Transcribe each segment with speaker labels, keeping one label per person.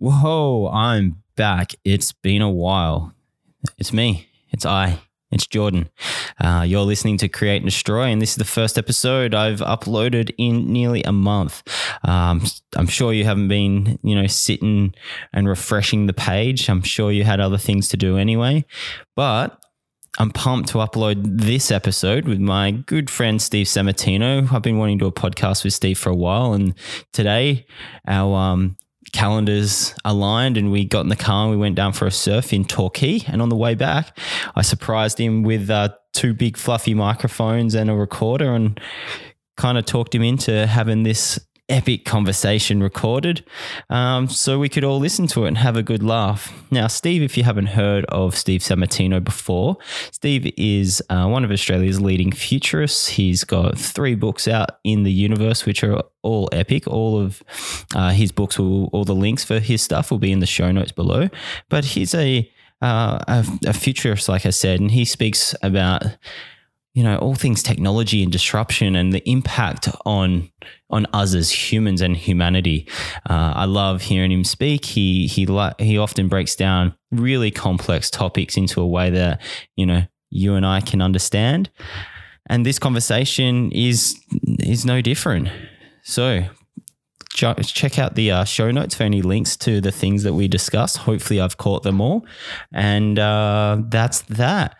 Speaker 1: Whoa, I'm back. It's been a while. It's me. It's I. It's Jordan. Uh, you're listening to Create and Destroy, and this is the first episode I've uploaded in nearly a month. Um, I'm sure you haven't been, you know, sitting and refreshing the page. I'm sure you had other things to do anyway, but I'm pumped to upload this episode with my good friend Steve Sammartino. I've been wanting to do a podcast with Steve for a while, and today our um, calendars aligned and we got in the car and we went down for a surf in Torquay. And on the way back, I surprised him with uh, two big fluffy microphones and a recorder and kind of talked him into having this epic conversation recorded um, so we could all listen to it and have a good laugh. Now, Steve, if you haven't heard of Steve Sammartino before, Steve is uh, one of Australia's leading futurists. He's got three books out in the universe, which are all epic. All of uh, his books, will, all the links for his stuff will be in the show notes below. But he's a, uh, a, a futurist, like I said, and he speaks about you know all things technology and disruption and the impact on on us as humans and humanity. Uh, I love hearing him speak. He he he often breaks down really complex topics into a way that you know you and I can understand. And this conversation is is no different. So check out the uh, show notes for any links to the things that we discussed. Hopefully, I've caught them all. And uh, that's that.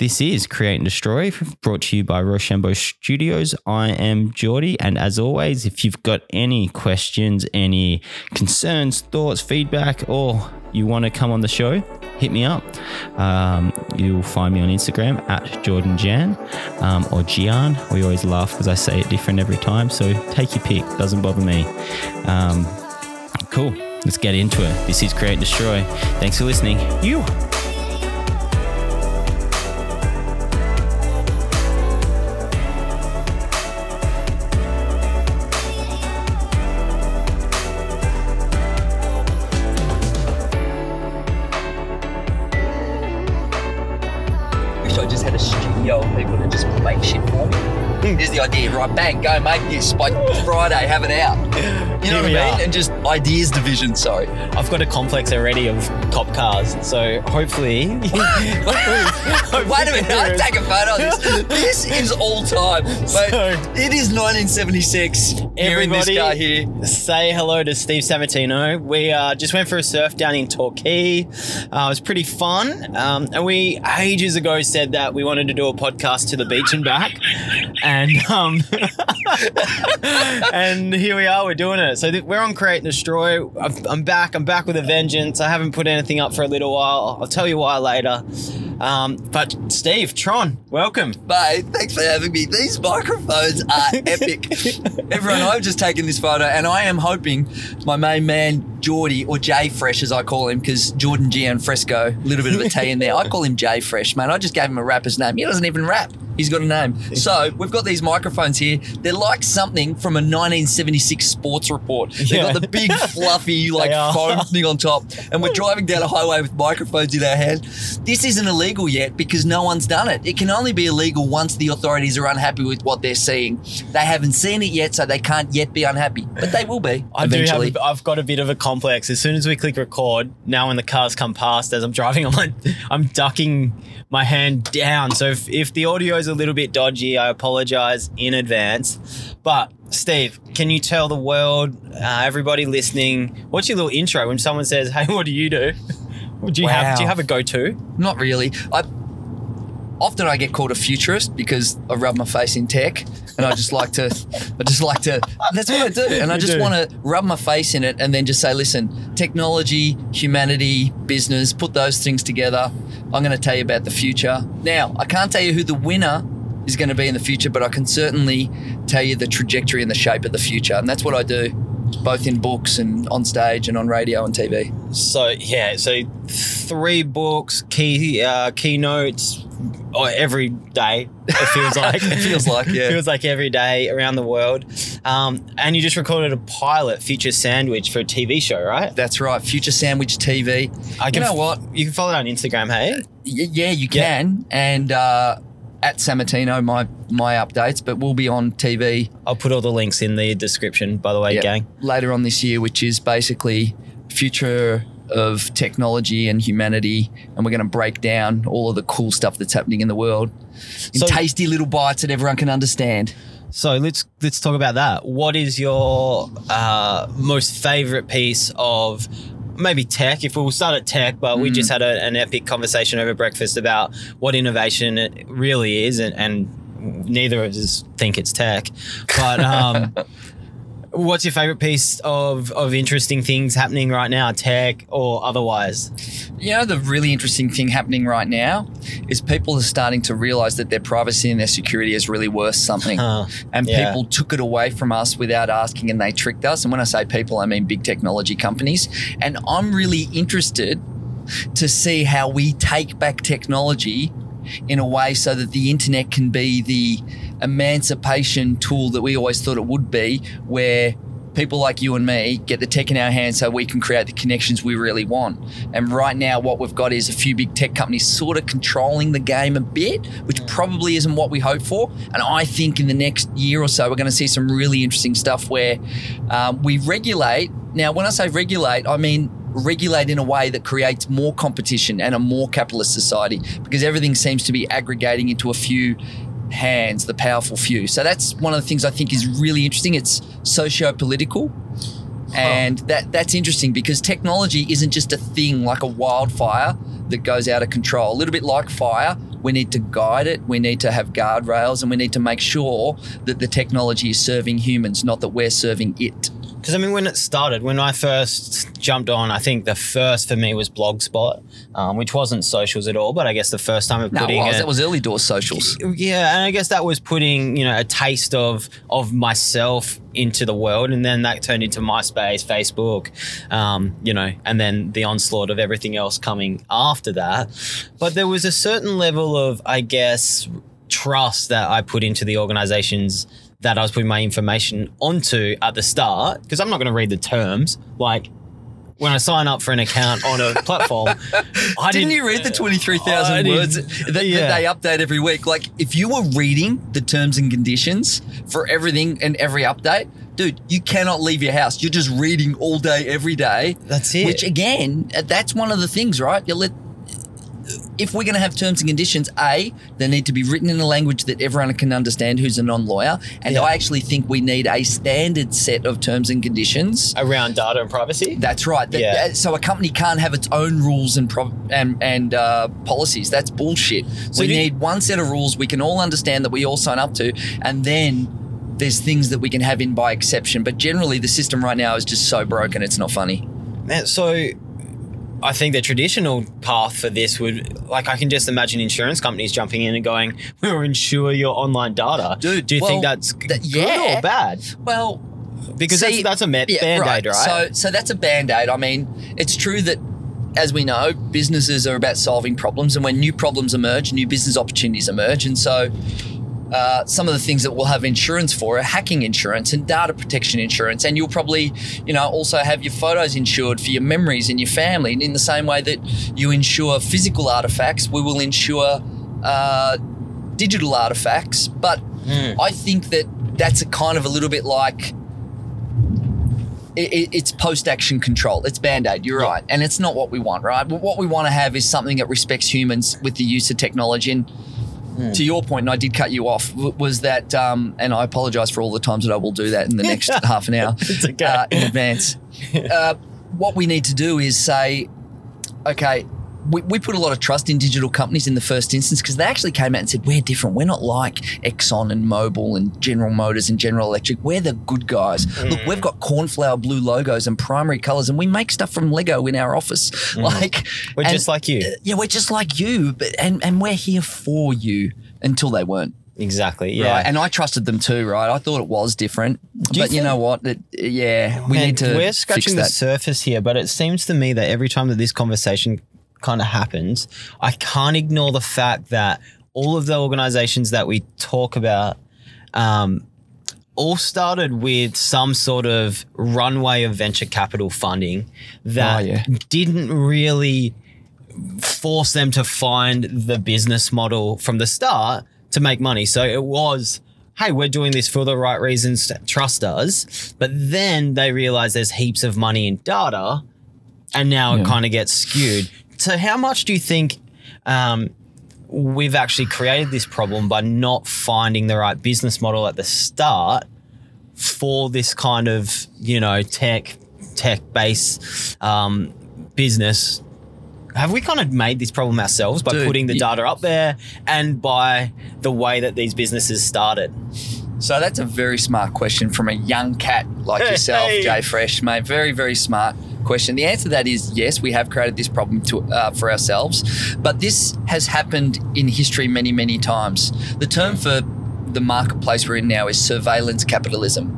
Speaker 1: This is Create and Destroy, brought to you by Rochambeau Studios. I am Geordie, and as always, if you've got any questions, any concerns, thoughts, feedback, or you want to come on the show, hit me up. Um, you'll find me on Instagram at Jordan Jan um, or Gian. We always laugh because I say it different every time, so take your pick, doesn't bother me. Um, cool, let's get into it. This is Create and Destroy. Thanks for listening. You.
Speaker 2: Bang, go make this by Friday, have it out. You know what I mean? Are. And just ideas division, sorry.
Speaker 1: I've got a complex already of cop cars, so hopefully. hopefully
Speaker 2: Wait a minute, I'll take a photo of this. This is all time. So, it is 1976. Here in this car here.
Speaker 1: Say hello to Steve Sammartino. We uh, just went for a surf down in Torquay. Uh, it was pretty fun. Um, and we ages ago said that we wanted to do a podcast to the beach and back. And um, and here we are. We're doing it. So th- we're on Create and Destroy. I'm back. I'm back with a vengeance. I haven't put anything up for a little while. I'll tell you why later. Um, but Steve, Tron, welcome.
Speaker 2: Mate, thanks for having me. These microphones are epic. Everyone, I've just taken this photo and I am hoping my main man, Geordie, or Jay Fresh as I call him, because Jordan Gian Fresco, a little bit of a T in there. I call him Jay Fresh, man. I just gave him a rapper's name. He doesn't even rap. He's got a name. So we've got these microphones here. They're like something from a 1976 sports report. They've yeah. got the big fluffy like foam thing on top, and we're driving down a highway with microphones in our hand. This isn't illegal yet because no one's done it. It can only be illegal once the authorities are unhappy with what they're seeing. They haven't seen it yet, so they can't yet be unhappy, but they will be. I eventually.
Speaker 1: do have. I've got a bit of a complex. As soon as we click record, now when the cars come past, as I'm driving, I'm like, I'm ducking my hand down. So if, if the audio is a little bit dodgy, I apologize in advance. But Steve, can you tell the world, uh, everybody listening, what's your little intro when someone says, "Hey, what do you do?" do you wow. have do you have a go-to?
Speaker 2: Not really. I often I get called a futurist because I rub my face in tech, and I just like to, I just like to. That's what I do, and I just want to rub my face in it, and then just say, listen, technology, humanity, business, put those things together. I'm going to tell you about the future. Now, I can't tell you who the winner is going to be in the future, but I can certainly tell you the trajectory and the shape of the future. And that's what I do, both in books and on stage and on radio and TV.
Speaker 1: So, yeah, so three books, key uh, keynotes, oh, every day. It feels like
Speaker 2: it feels like yeah, It
Speaker 1: feels like every day around the world. Um, and you just recorded a pilot, Future Sandwich, for a TV show, right?
Speaker 2: That's right, Future Sandwich TV. I you know f- what?
Speaker 1: You can follow it on Instagram, hey? Uh,
Speaker 2: yeah, you can, yeah. and. Uh, at Sammartino, my my updates, but we'll be on TV.
Speaker 1: I'll put all the links in the description, by the way, yep. gang.
Speaker 2: Later on this year, which is basically future of technology and humanity, and we're going to break down all of the cool stuff that's happening in the world in
Speaker 3: So-
Speaker 2: tasty little bites that everyone can understand.
Speaker 3: So let's let's talk about that. What is your uh, most favorite piece of maybe tech? If we'll start at tech, but we just had a, an epic conversation over breakfast about what innovation it really is, and, and neither of us think it's tech. But um, what's your favorite piece of of interesting things happening right now, tech or otherwise?
Speaker 2: You know, the really interesting thing happening right now is people are starting to realize that their privacy and their security is really worth something.
Speaker 3: Huh.
Speaker 2: and
Speaker 3: Yeah.
Speaker 2: people took it away from us without asking and they tricked us. And when I say people, I mean big technology companies. And I'm really interested to see how we take back technology in a way so that the internet can be the emancipation tool that we always thought it would be, where people like you and me get the tech in our hands so we can create the connections we really want. And right now, what we've got is a few big tech companies sort of controlling the game a bit, which probably isn't what we hope for. And I think in the next year or so, we're going to see some really interesting stuff where um, we regulate. Now, when I say regulate, I mean regulate in a way that creates more competition and a more capitalist society because everything seems to be aggregating into a few hands, the powerful few. So that's one of the things I think is really interesting. It's socio-political. And that that's interesting because technology isn't just a thing like a wildfire that goes out of control. A little bit like fire, we need to guide it, we need to have guardrails, and we need to make sure that the technology is serving humans, not that we're serving it.
Speaker 3: Because I mean, when it started, when I first jumped on, I think the first for me was Blogspot, um, which wasn't socials at all. But I guess the first time of
Speaker 2: No,
Speaker 3: putting
Speaker 2: it was,
Speaker 3: a-
Speaker 2: that was early door socials.
Speaker 3: yeah, and I guess that was putting you know a taste of of myself into the world, and then that turned into MySpace, Facebook, um, you know, and then the onslaught of everything else coming after that. But there was a certain level of, I guess, trust that I put into the organizations that I was putting my information onto at the start, because I'm not going to read the terms, like. When I sign up for an account on a platform, I
Speaker 2: Didn't
Speaker 3: didn't
Speaker 2: you read the 23,000 words that, that they update every week? Like, if you were reading the terms and conditions for everything and every update, dude, you cannot leave your house. You're just reading all day, every day.
Speaker 3: That's it.
Speaker 2: Which, again, that's one of the things, right? You let. If we're going to have terms and conditions, A, they need to be written in a language that everyone can understand who's a non lawyer. And
Speaker 3: Yeah.
Speaker 2: I actually think we need a standard set of terms and conditions
Speaker 3: around data and privacy.
Speaker 2: that's right. That-
Speaker 3: Yeah.
Speaker 2: So a company can't have its own rules and pro- and, and uh, policies. That's bullshit.
Speaker 3: So
Speaker 2: we
Speaker 3: you-
Speaker 2: need one set of rules we can all understand that we all sign up to, and then there's things that we can have in by exception. But generally, the system right now is just so broken. It's not funny.
Speaker 3: Man, so I think the traditional path for this would, like, I can just imagine insurance companies jumping in and going, "We'll insure your online data."
Speaker 2: Dude,
Speaker 3: do you think that's
Speaker 2: that-
Speaker 3: good
Speaker 2: yeah.
Speaker 3: or bad?
Speaker 2: Well,
Speaker 3: Because
Speaker 2: See,
Speaker 3: that's that's a met
Speaker 2: yeah,
Speaker 3: band aid, right?
Speaker 2: So, so that's a band aid. I mean, it's true that, as we know, businesses are about solving problems, and when new problems emerge, new business opportunities emerge, and so. Uh, some of the things that we'll have insurance for are hacking insurance and data protection insurance, and you'll probably, you know, also have your photos insured for your memories and your family. And in the same way that you insure physical artifacts, we will insure uh, digital artifacts. But
Speaker 3: Hmm.
Speaker 2: I think that that's a kind of a little bit like it, it- it's post-action control. It's band-aid. You're right, and it's not what we want, right? What we want to have is something that respects humans with the use of technology. And
Speaker 3: Hmm.
Speaker 2: to your point, and I did cut you off, was that, um, and I apologize for all the times that I will do that in the next half an hour
Speaker 3: okay.
Speaker 2: uh, in advance. Uh, what we need to do is say, okay, we, we put a lot of trust in digital companies in the first instance because they actually came out and said, we're different. We're not like Exxon and Mobil and General Motors and General Electric. We're the good guys. Look, we've got cornflower blue logos and primary colors, and we make stuff from Lego in our office. Mm. Like,
Speaker 3: We're
Speaker 2: and-
Speaker 3: just like you.
Speaker 2: Uh, yeah, we're just like you, but and, and we're here for you until they weren't.
Speaker 3: exactly. Yeah.
Speaker 2: Right. And I trusted them too, right? I thought it was different.
Speaker 3: you
Speaker 2: but you know what? It, yeah, we
Speaker 3: Man,
Speaker 2: need to
Speaker 3: We're scratching the surface here, but it seems to me that every time that this conversation kind of happens, I can't ignore the fact that all of the organizations that we talk about um, all started with some sort of runway of venture capital funding that
Speaker 2: Oh, yeah.
Speaker 3: didn't really force them to find the business model from the start to make money. So it was, hey, we're doing this for the right reasons, trust us. But then they realized there's heaps of money in data. and now
Speaker 2: Yeah.
Speaker 3: it kind of gets skewed. So, how much do you think um, we've actually created this problem by not finding the right business model at the start for this kind of you know tech tech based um, business? Have we kind of made this problem ourselves by
Speaker 2: Dude,
Speaker 3: putting the data up there and by the way that these businesses started?
Speaker 2: So that's a very smart question from a young cat like yourself,
Speaker 3: hey.
Speaker 2: Jay Fresh, mate. Very, very smart question. The answer to that is yes, we have created this problem to, uh, for ourselves, but this has happened in history many, many times. The term for the marketplace we're in now is surveillance capitalism.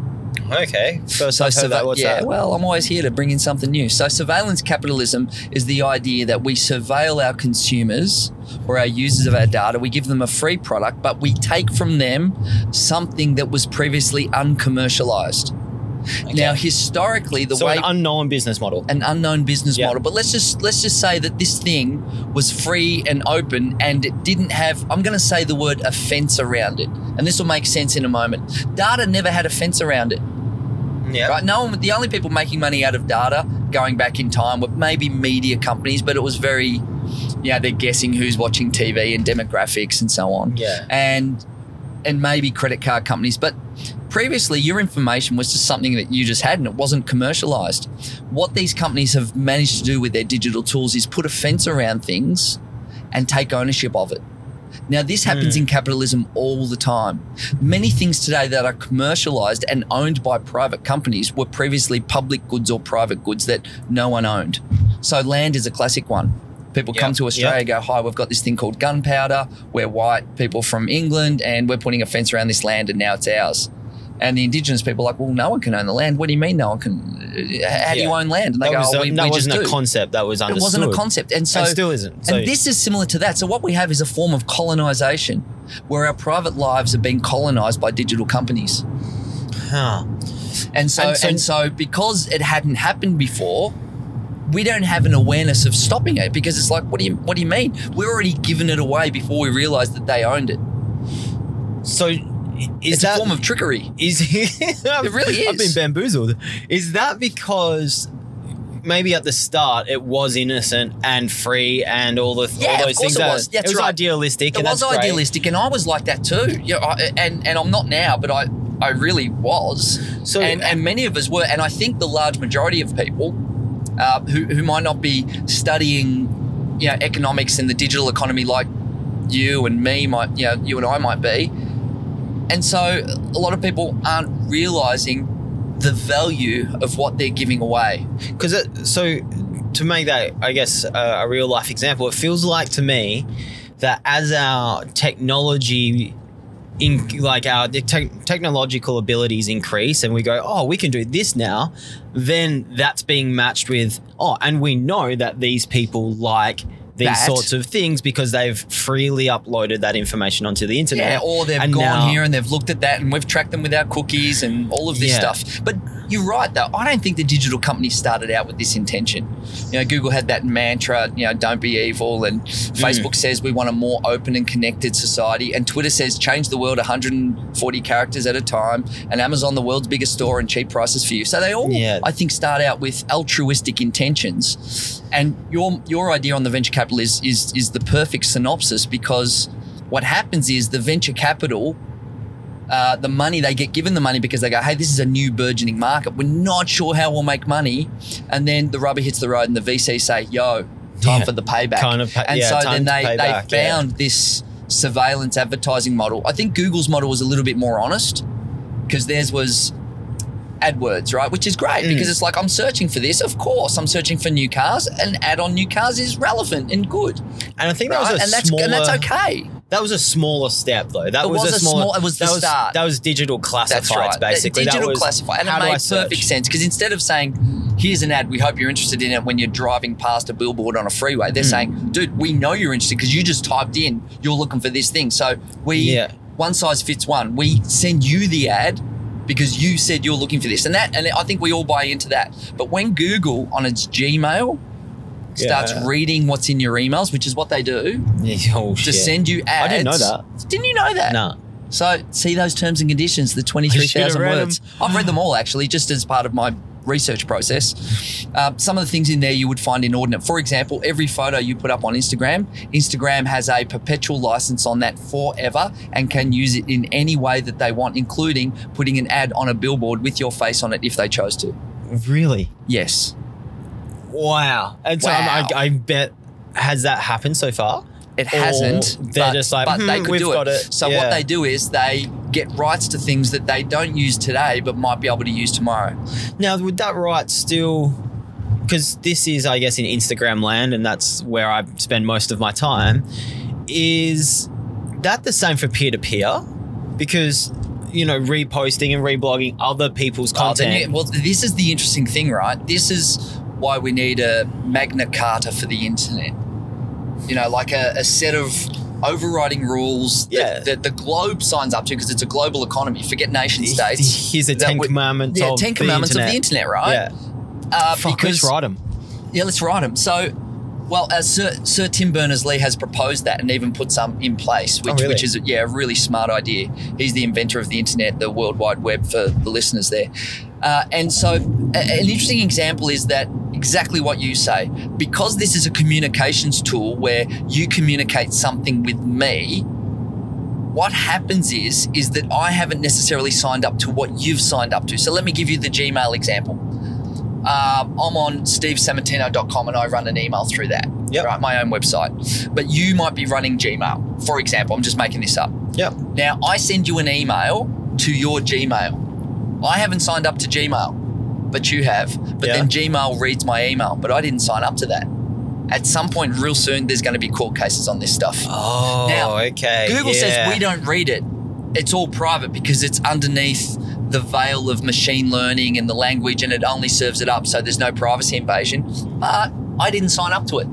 Speaker 3: Okay, first
Speaker 2: So, surve-
Speaker 3: that. What's
Speaker 2: yeah,
Speaker 3: that?
Speaker 2: well, I'm always here to bring in something new. So, surveillance capitalism is the idea that we surveil our consumers or our users of our data. We give them a free product, but we take from them something that was previously uncommercialized. Now, historically, the
Speaker 3: so
Speaker 2: way
Speaker 3: an unknown business model.
Speaker 2: an unknown business
Speaker 3: Yeah.
Speaker 2: model. But let's just let's just say that this thing was free and open, and it didn't have. I'm going to say the word a fence around it, and this will make sense in a moment. Data never had a fence around it.
Speaker 3: Yeah.
Speaker 2: Right? No one. The only people making money out of data going back in time were maybe media companies, but it was very, yeah, they're guessing who's watching TV and demographics and so on
Speaker 3: Yeah.
Speaker 2: and and maybe credit card companies. But previously, your information was just something that you just had, and it wasn't commercialized. What these companies have managed to do with their digital tools is put a fence around things and take ownership of it. Now, this happens hmm. in capitalism all the time. Many things today that are commercialized and owned by private companies were previously public goods or private goods that no one owned. So, land is a classic one. People come to Australia,
Speaker 3: yeah.
Speaker 2: go, Hi, we've got this thing called gunpowder. We're white people from England, and we're putting a fence around this land, and now it's ours. And the indigenous people are like, Well, no one can own the land. What do you mean no one can? uh, How do you own land? And they
Speaker 3: That,
Speaker 2: go,
Speaker 3: was,
Speaker 2: oh, we,
Speaker 3: that
Speaker 2: we
Speaker 3: wasn't a
Speaker 2: do.
Speaker 3: concept that was understood.
Speaker 2: It wasn't a concept. And so,
Speaker 3: and still isn't. So,
Speaker 2: and this is similar to that. So what we have is a form of colonization, where our private lives are being colonized by digital companies.
Speaker 3: Huh.
Speaker 2: And so,
Speaker 3: And
Speaker 2: and
Speaker 3: so-
Speaker 2: so, because it hadn't happened before, we don't have an awareness of stopping it because it's like, what do you what do you mean? We're already given it away before we realize that they owned it.
Speaker 3: So is
Speaker 2: it's
Speaker 3: that
Speaker 2: a form of trickery.
Speaker 3: is it
Speaker 2: really is?
Speaker 3: I've been bamboozled. Is that because maybe at the start it was innocent and free and all the
Speaker 2: Yeah,
Speaker 3: all those things
Speaker 2: it was. That's
Speaker 3: it was
Speaker 2: right.
Speaker 3: idealistic
Speaker 2: It
Speaker 3: and
Speaker 2: was
Speaker 3: that's great.
Speaker 2: idealistic, and I was like that too. Yeah, I, and and I'm not now, but I I really was.
Speaker 3: So
Speaker 2: and, and many of us were. And I think the large majority of people uh, who, who might not be studying, you know, economics and the digital economy like you and me might, you know, you and I might be. And so a lot of people aren't realizing the value of what they're giving away.
Speaker 3: because so to make that i guess a, real life example it feels like to me that as our technology in like our te- technological abilities increase and we go oh we can do this now then that's being matched with oh and we know that these people like these
Speaker 2: That.
Speaker 3: sorts of things because they've freely uploaded that information onto the internet
Speaker 2: Yeah, or they've gone
Speaker 3: now-
Speaker 2: here and they've looked at that and we've tracked them with our cookies and all of this
Speaker 3: Yeah.
Speaker 2: stuff. But you're right though. I don't think the digital company started out with this intention. You know, Google had that mantra, you know, don't be evil and
Speaker 3: Mm.
Speaker 2: Facebook says we want a more open and connected society and Twitter says change the world 140 characters at a time and Amazon the world's biggest store and cheap prices for you. So they all
Speaker 3: Yeah.
Speaker 2: I think start out with altruistic intentions. And your your idea on the venture capital is is is the perfect synopsis because what happens is the venture capital uh, the money they get given the money because they go, hey, this is a new burgeoning market. We're not sure how we'll make money, and then the rubber hits the road, and the VC say, "Yo, time
Speaker 3: Yeah.
Speaker 2: for the payback."
Speaker 3: Kind of pay-
Speaker 2: and
Speaker 3: yeah,
Speaker 2: so then they they
Speaker 3: back, yeah.
Speaker 2: found this surveillance advertising model. I think Google's model was a little bit more honest because theirs was AdWords, right? Which is great
Speaker 3: Mm.
Speaker 2: because it's like I'm searching for this. Of course, I'm searching for new cars, and ad on new cars is relevant and good,
Speaker 3: and i think that
Speaker 2: right?
Speaker 3: was a
Speaker 2: and that's
Speaker 3: smaller,
Speaker 2: and that's okay.
Speaker 3: That was a smaller step, though. That was,
Speaker 2: was
Speaker 3: a smaller.
Speaker 2: small- it was the
Speaker 3: that
Speaker 2: start.
Speaker 3: That was digital classifieds,
Speaker 2: right.
Speaker 3: basically.
Speaker 2: Digital
Speaker 3: that was,
Speaker 2: classified. And it made perfect sense because instead of saying, here's an ad, we hope you're interested in it when you're driving past a billboard on a freeway, they're
Speaker 3: Hmm.
Speaker 2: saying, dude, we know you're interested because you just typed in, you're looking for this thing. So we,
Speaker 3: Yeah.
Speaker 2: one size fits one, we send you the ad because you said you're looking for this. And that, and I think we all buy into that. But when Google on its Gmail starts
Speaker 3: Yeah.
Speaker 2: reading what's in your emails, which is what they do,
Speaker 3: oh
Speaker 2: to
Speaker 3: shit!
Speaker 2: send you ads.
Speaker 3: I didn't know that.
Speaker 2: Didn't you know that?
Speaker 3: No.
Speaker 2: So see those terms and conditions, the
Speaker 3: twenty three thousand
Speaker 2: twenty-three
Speaker 3: should've
Speaker 2: thousand
Speaker 3: read
Speaker 2: words. I've read them all actually, just as part of my research process. Uh, some of the things in there you would find inordinate. For example, every photo you put up on Instagram, Instagram has a perpetual license on that forever and can use it in any way that they want, including putting an ad on a billboard with your face on it if they chose to.
Speaker 3: Really?
Speaker 2: Yes.
Speaker 3: Wow. And so
Speaker 2: Wow.
Speaker 3: I, I bet has that happened so far?
Speaker 2: It hasn't.
Speaker 3: they're
Speaker 2: but,
Speaker 3: just like,
Speaker 2: but they
Speaker 3: "Hmm,
Speaker 2: could
Speaker 3: we've
Speaker 2: do
Speaker 3: got
Speaker 2: it.
Speaker 3: it."
Speaker 2: So
Speaker 3: Yeah.
Speaker 2: what they do is they get rights to things that they don't use today, but might be able to use tomorrow.
Speaker 3: Now, would that right still? Because this is, I guess, in Instagram land, and that's where I spend most of my time. Is that the same for peer to peer? Because you know, reposting and reblogging other people's
Speaker 2: Oh, then
Speaker 3: content.
Speaker 2: you- well, this is the interesting thing, right? This is why we need a Magna Carta for the internet. You know, like a, a set of overriding rules that,
Speaker 3: Yeah.
Speaker 2: that the globe signs up to because it's a global economy. Forget nation states.
Speaker 3: Here's the Ten Commandments
Speaker 2: Yeah,
Speaker 3: of
Speaker 2: Ten Commandments of the internet, right?
Speaker 3: Yeah,
Speaker 2: Uh,
Speaker 3: Fuck,
Speaker 2: because
Speaker 3: let's write them.
Speaker 2: Yeah, let's write them. So, well, as Sir, Sir Tim Berners Lee has proposed that and even put some in place, which,
Speaker 3: Oh, really?
Speaker 2: which is yeah, a really smart idea. He's the inventor of the internet, the World Wide Web for the listeners there. Uh, and so, a- an interesting example is that exactly what you say. Because this is a communications tool where you communicate something with me, what happens is is that I haven't necessarily signed up to what you've signed up to. So let me give you the Gmail example. Um, I'm on stevesammartino.com and I run an email through that,
Speaker 3: Yep.
Speaker 2: right? My own website. But you might be running Gmail, for example. I'm just making this up.
Speaker 3: Yep.
Speaker 2: Now, I send you an email to your Gmail. I haven't signed up to Gmail, but you have. But
Speaker 3: Yeah.
Speaker 2: then Gmail reads my email, but I didn't sign up to that. At some point, real soon, there's going to be court cases on this stuff.
Speaker 3: Oh,
Speaker 2: Now,
Speaker 3: okay.
Speaker 2: Google
Speaker 3: yeah.
Speaker 2: says we don't read it. It's all private because it's underneath the veil of machine learning and the language, and it only serves it up, so there's no privacy invasion. But I didn't sign up to it.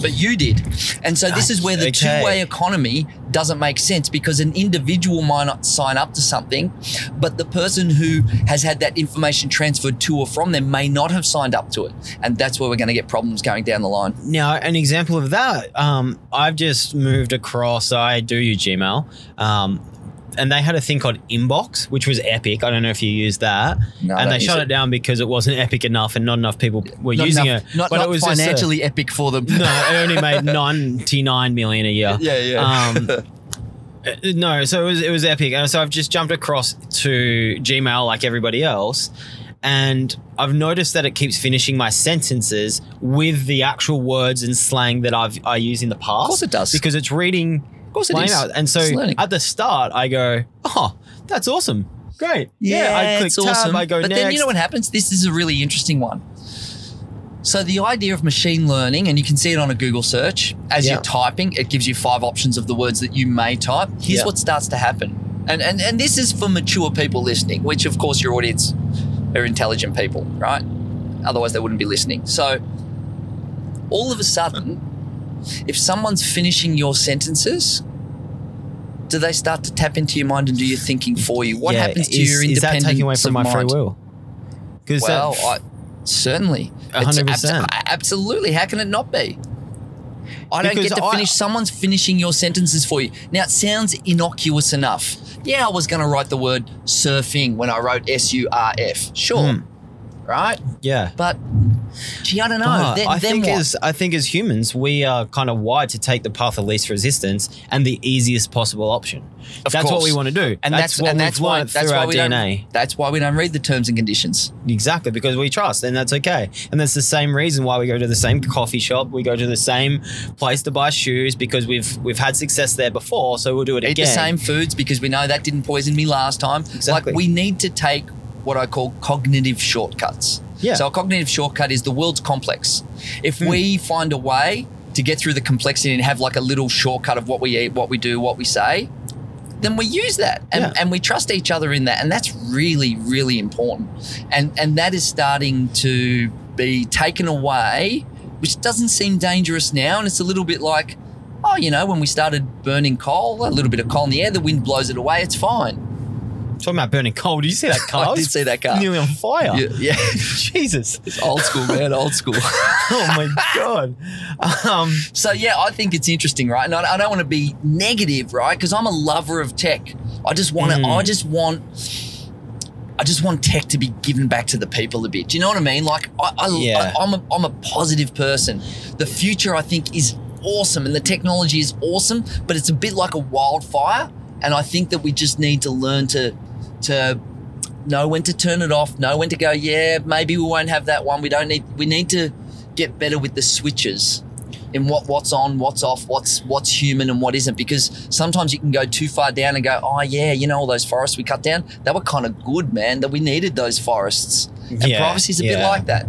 Speaker 2: But you did. And so this is where the
Speaker 3: Okay.
Speaker 2: two way economy doesn't make sense because an individual might not sign up to something, but the person who has had that information transferred to or from them may not have signed up to it. And that's where we're going to get problems going down the line.
Speaker 3: Now, an example of that, um, I've just moved across. I do use Gmail, um, and they had a thing called Inbox, which was epic. I don't know if you used that,
Speaker 2: No,
Speaker 3: and they shut
Speaker 2: it.
Speaker 3: it. down because it wasn't epic enough, and not enough people were
Speaker 2: Not
Speaker 3: using
Speaker 2: enough-
Speaker 3: it.
Speaker 2: Not,
Speaker 3: but
Speaker 2: not
Speaker 3: it was just a-
Speaker 2: epic for them.
Speaker 3: no, it only made ninety nine million a year.
Speaker 2: Yeah, yeah.
Speaker 3: Um, uh, no, so it was it was epic, and so I've just jumped across to Gmail like everybody else, and I've noticed that it keeps finishing my sentences with the actual words and slang that I've I use in the past. Of
Speaker 2: course it does.
Speaker 3: because it's reading.
Speaker 2: Of course it
Speaker 3: my
Speaker 2: is.
Speaker 3: email. And so
Speaker 2: It's learning.
Speaker 3: at the start, I go, "Oh, that's awesome, great, yeah." I click
Speaker 2: it's
Speaker 3: tab,
Speaker 2: awesome.
Speaker 3: I go
Speaker 2: but
Speaker 3: next.
Speaker 2: then you know what happens? This is a really interesting one. So the idea of machine learning, and you can see it on a Google search as
Speaker 3: Yeah.
Speaker 2: you're typing, it gives you five options of the words that you may type. Here's
Speaker 3: Yeah.
Speaker 2: what starts to happen. And, and and this is for mature people listening, which of course your audience are intelligent people, right? Otherwise they wouldn't be listening. So all of a sudden, if someone's finishing your sentences, do they start to tap into your mind and do your thinking for you? What
Speaker 3: Yeah,
Speaker 2: happens to
Speaker 3: is,
Speaker 2: your
Speaker 3: is that
Speaker 2: independence
Speaker 3: taking away from my free
Speaker 2: mind?
Speaker 3: will? Because
Speaker 2: Well, I, certainly.
Speaker 3: A
Speaker 2: It's
Speaker 3: hundred
Speaker 2: abso-
Speaker 3: percent.
Speaker 2: absolutely. How can it not be? I don't
Speaker 3: Because
Speaker 2: get to
Speaker 3: I-
Speaker 2: finish. Someone's finishing your sentences for you. Now, it sounds innocuous enough. Yeah, I was going to write the word surfing when I wrote S U R F. Sure.
Speaker 3: Hmm.
Speaker 2: Right?
Speaker 3: yeah.
Speaker 2: But, gee, I don't know.
Speaker 3: But
Speaker 2: then,
Speaker 3: I
Speaker 2: then
Speaker 3: think
Speaker 2: what?
Speaker 3: as I think as humans, we are kind of wired to take the path of least resistance and the easiest possible option.
Speaker 2: Of
Speaker 3: that's what we want to do,
Speaker 2: and that's,
Speaker 3: what
Speaker 2: and
Speaker 3: we've
Speaker 2: that's why
Speaker 3: learned
Speaker 2: that's
Speaker 3: through
Speaker 2: why
Speaker 3: our
Speaker 2: we
Speaker 3: DNA.
Speaker 2: don't that's why we don't read the terms and conditions.
Speaker 3: Exactly, because we trust, and that's okay. And that's the same reason why we go to the same coffee shop, we go to the same place to buy shoes because we've we've had success there before, so we'll do it
Speaker 2: Eat
Speaker 3: again.
Speaker 2: the same foods because we know that didn't poison me last time.
Speaker 3: Exactly.
Speaker 2: Like we need to take what I call cognitive shortcuts.
Speaker 3: Yeah.
Speaker 2: So a cognitive shortcut is the world's complex. If
Speaker 3: Hmm.
Speaker 2: we find a way to get through the complexity and have like a little shortcut of what we eat, what we do, what we say, then we use that and,
Speaker 3: Yeah.
Speaker 2: and we trust each other in that. And that's really, really important. And and that is starting to be taken away, which doesn't seem dangerous now. And it's a little bit like, oh, you know, when we started burning coal, a little bit of coal in the air, the wind blows it away, it's fine.
Speaker 3: Talking about burning coal, did you see that car?
Speaker 2: I did see that car.
Speaker 3: Nearly on fire.
Speaker 2: Yeah, yeah.
Speaker 3: Jesus.
Speaker 2: it's old school, man, old school.
Speaker 3: Oh my god. Um,
Speaker 2: So yeah, I think it's interesting, right? And I, I don't want to be negative, right? Because I'm a lover of tech. I just want to.
Speaker 3: Mm.
Speaker 2: I just want I just want tech to be given back to the people a bit. Do you know what I mean? Like, I, I,
Speaker 3: Yeah.
Speaker 2: I, am a, I'm a positive person. The future, I think, is awesome and the technology is awesome, but it's a bit like a wildfire. And I think that we just need to learn to, to know when to turn it off, know when to go, yeah, maybe we won't have that one. We don't need, we need to get better with the switches in what what's on, what's off, what's what's human and what isn't. Because sometimes you can go too far down and go, oh yeah, you know all those forests we cut down, they were kind of good, man. That we needed those forests. And
Speaker 3: Yeah,
Speaker 2: privacy's a bit like that.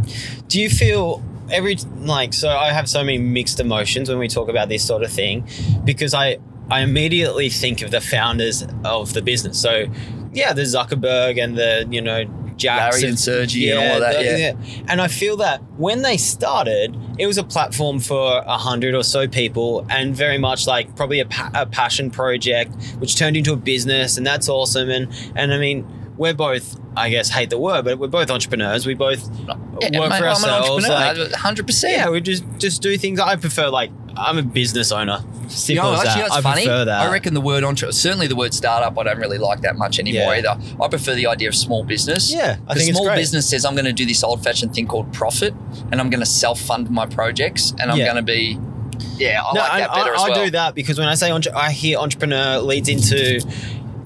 Speaker 3: Do you feel every like so I have so many mixed emotions when we talk about this sort of thing because I I immediately think of the founders of the business. So Um, yeah, the Zuckerberg and the, you know, Jackson,
Speaker 2: Larry and Sergey and all of that,
Speaker 3: the-
Speaker 2: yeah.
Speaker 3: And I feel that when they started, it was a platform for a hundred or so people, and very much like probably a, pa- a passion project, which turned into a business, and that's awesome. And and I mean, we're both, I guess, hate the word, but we're both entrepreneurs. We both
Speaker 2: Yeah,
Speaker 3: work
Speaker 2: mate,
Speaker 3: for ourselves. like-
Speaker 2: 100%.
Speaker 3: yeah, we just just do things. I prefer like I'm a business owner.
Speaker 2: You know,
Speaker 3: as
Speaker 2: actually,
Speaker 3: that.
Speaker 2: that's
Speaker 3: I
Speaker 2: funny.
Speaker 3: prefer that.
Speaker 2: I reckon the word entre- certainly the word startup, I don't really like that much anymore
Speaker 3: Yeah.
Speaker 2: either. I prefer the idea of small business.
Speaker 3: Yeah, I think
Speaker 2: small business says I'm going to do this old fashioned thing called profit, and I'm going to self fund my projects, and I'm
Speaker 3: Yeah.
Speaker 2: going to be, yeah, I
Speaker 3: no,
Speaker 2: like
Speaker 3: I,
Speaker 2: that better
Speaker 3: I,
Speaker 2: as well.
Speaker 3: I do that because when I say entre- I hear entrepreneur leads into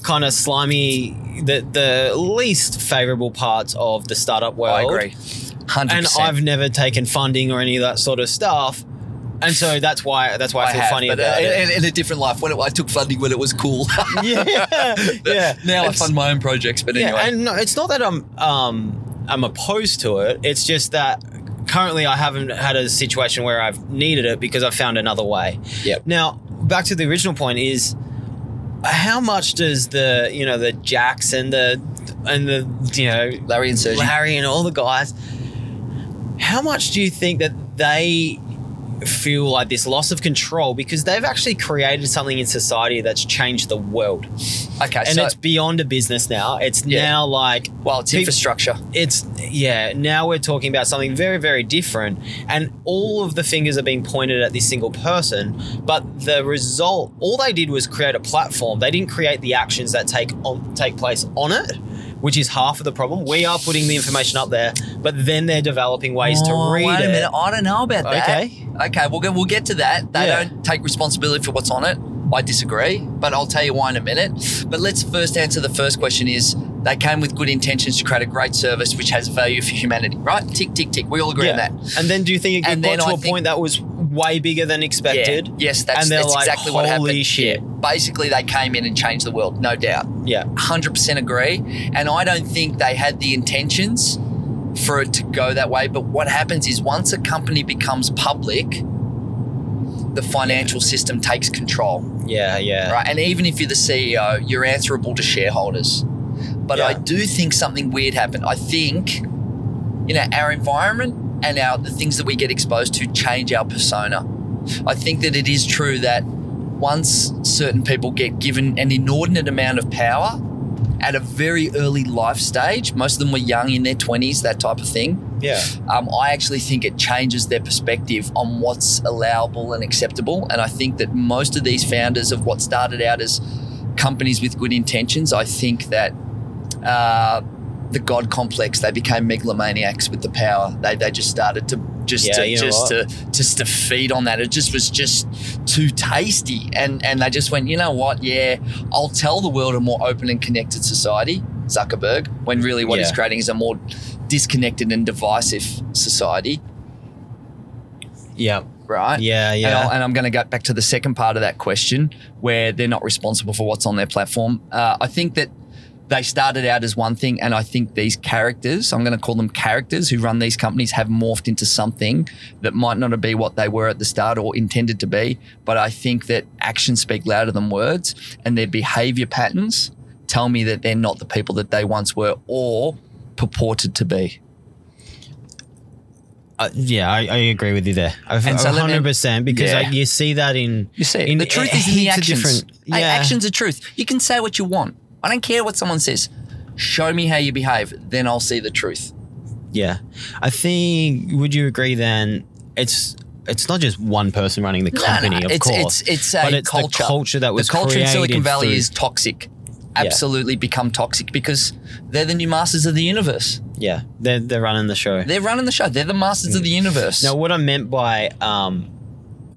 Speaker 3: kind of slimy the the least favorable parts of the startup world.
Speaker 2: I agree, hundred
Speaker 3: And
Speaker 2: percent.
Speaker 3: I've never taken funding or any of that sort of stuff. And so that's why that's why I, feel
Speaker 2: have,
Speaker 3: funny
Speaker 2: but
Speaker 3: about
Speaker 2: uh,
Speaker 3: it.
Speaker 2: in, in a different life. When it, I took funding when it was cool.
Speaker 3: yeah, yeah.
Speaker 2: now I
Speaker 3: It's-
Speaker 2: fund my own projects, but anyway.
Speaker 3: Yeah, and no, it's not that I'm um I'm opposed to it. It's just that currently I haven't had a situation where I've needed it because I've found another way.
Speaker 2: Yep.
Speaker 3: Now, back to the original point is how much does the you know the Jacks and the and the you know
Speaker 2: Larry and Sergey.
Speaker 3: Larry and all the guys how much do you think that they feel like this loss of control because they've actually created something in society that's changed the world
Speaker 2: Okay,
Speaker 3: and
Speaker 2: so
Speaker 3: it's beyond a business now. It's
Speaker 2: Yeah.
Speaker 3: now like
Speaker 2: well, it's infrastructure.
Speaker 3: it's yeah. Now we're talking about something very very different, and all of the fingers are being pointed at this single person. But the result, all they did was create a platform. They didn't create the actions that take on take place on it. Which is half of the problem. We are putting the information up there, but then they're developing ways
Speaker 2: Oh,
Speaker 3: to read
Speaker 2: wait
Speaker 3: it.
Speaker 2: a minute. I don't know about that.
Speaker 3: Okay.
Speaker 2: Okay, we'll get, we'll get to that. They
Speaker 3: Yeah.
Speaker 2: don't take responsibility for what's on it. I disagree, but I'll tell you why in a minute. But let's first answer the first question is they came with good intentions to create a great service which has value for humanity, right? Tick, tick, tick. We all agree on that.
Speaker 3: And then do you think it
Speaker 2: And
Speaker 3: got
Speaker 2: then
Speaker 3: to
Speaker 2: I
Speaker 3: a
Speaker 2: think-
Speaker 3: point that was way bigger than expected?
Speaker 2: Yeah. Yes, that's,
Speaker 3: and
Speaker 2: that's
Speaker 3: like,
Speaker 2: exactly what
Speaker 3: holy
Speaker 2: happened.
Speaker 3: shit.
Speaker 2: Yeah. Basically, they came in and changed the world, no doubt.
Speaker 3: Yeah.
Speaker 2: 100% agree. And I don't think they had the intentions for it to go that way. But what happens is once a company becomes public, the financial system takes control,
Speaker 3: Yeah, yeah.
Speaker 2: right? And even if you're the CEO, you're answerable to shareholders. But I do think something weird happened. I think, you know, our environment and our the things that we get exposed to change our persona. I think that it is true that once certain people get given an inordinate amount of power at a very early life stage, most of them were young in their 20s, that type of thing.
Speaker 3: Yeah.
Speaker 2: Um, I actually think it changes their perspective on what's allowable and acceptable. And I think that most of these founders of what started out as companies with good intentions, I think that uh, the God complex, they became megalomaniacs with the power. They, they just started to just
Speaker 3: Yeah,
Speaker 2: to
Speaker 3: you know
Speaker 2: just
Speaker 3: what?
Speaker 2: to just to feed on that. It just was just too tasty. And and they just went, you know what? Yeah, I'll tell the world a more open and connected society, Zuckerberg, when really what he's creating is a more disconnected and divisive society,
Speaker 3: Yeah.
Speaker 2: right?
Speaker 3: Yeah, yeah.
Speaker 2: And I'm going to go back to the second part of that question where they're not responsible for what's on their platform. Uh, I think that they started out as one thing, and I think these characters, I'm going to call them characters who run these companies, have morphed into something that might not be what they were at the start or intended to be. But I think that actions speak louder than words, and their behavior patterns tell me that they're not the people that they once were or purported to be.
Speaker 3: Uh, yeah, I, I agree with you there. I've,
Speaker 2: And so me-
Speaker 3: hundred percent because
Speaker 2: Yeah.
Speaker 3: like, you see that in
Speaker 2: You see, it.
Speaker 3: in
Speaker 2: the truth is in the actions.
Speaker 3: different-
Speaker 2: Hey,
Speaker 3: yeah.
Speaker 2: actions are truth. You can say what you want. I don't care what someone says. Show me how you behave, then I'll see the truth.
Speaker 3: Yeah, I think. Would you agree then? It's it's not just one person running the company,
Speaker 2: no,
Speaker 3: of
Speaker 2: it's,
Speaker 3: course,
Speaker 2: It's it's a
Speaker 3: but it's
Speaker 2: culture.
Speaker 3: the culture that was
Speaker 2: the culture in Silicon Valley
Speaker 3: through-
Speaker 2: is toxic. absolutely become toxic because they're the new masters of the universe.
Speaker 3: Yeah, they're they're running the show.
Speaker 2: They're running the show. They're the masters of the universe.
Speaker 3: Now, what I meant by um,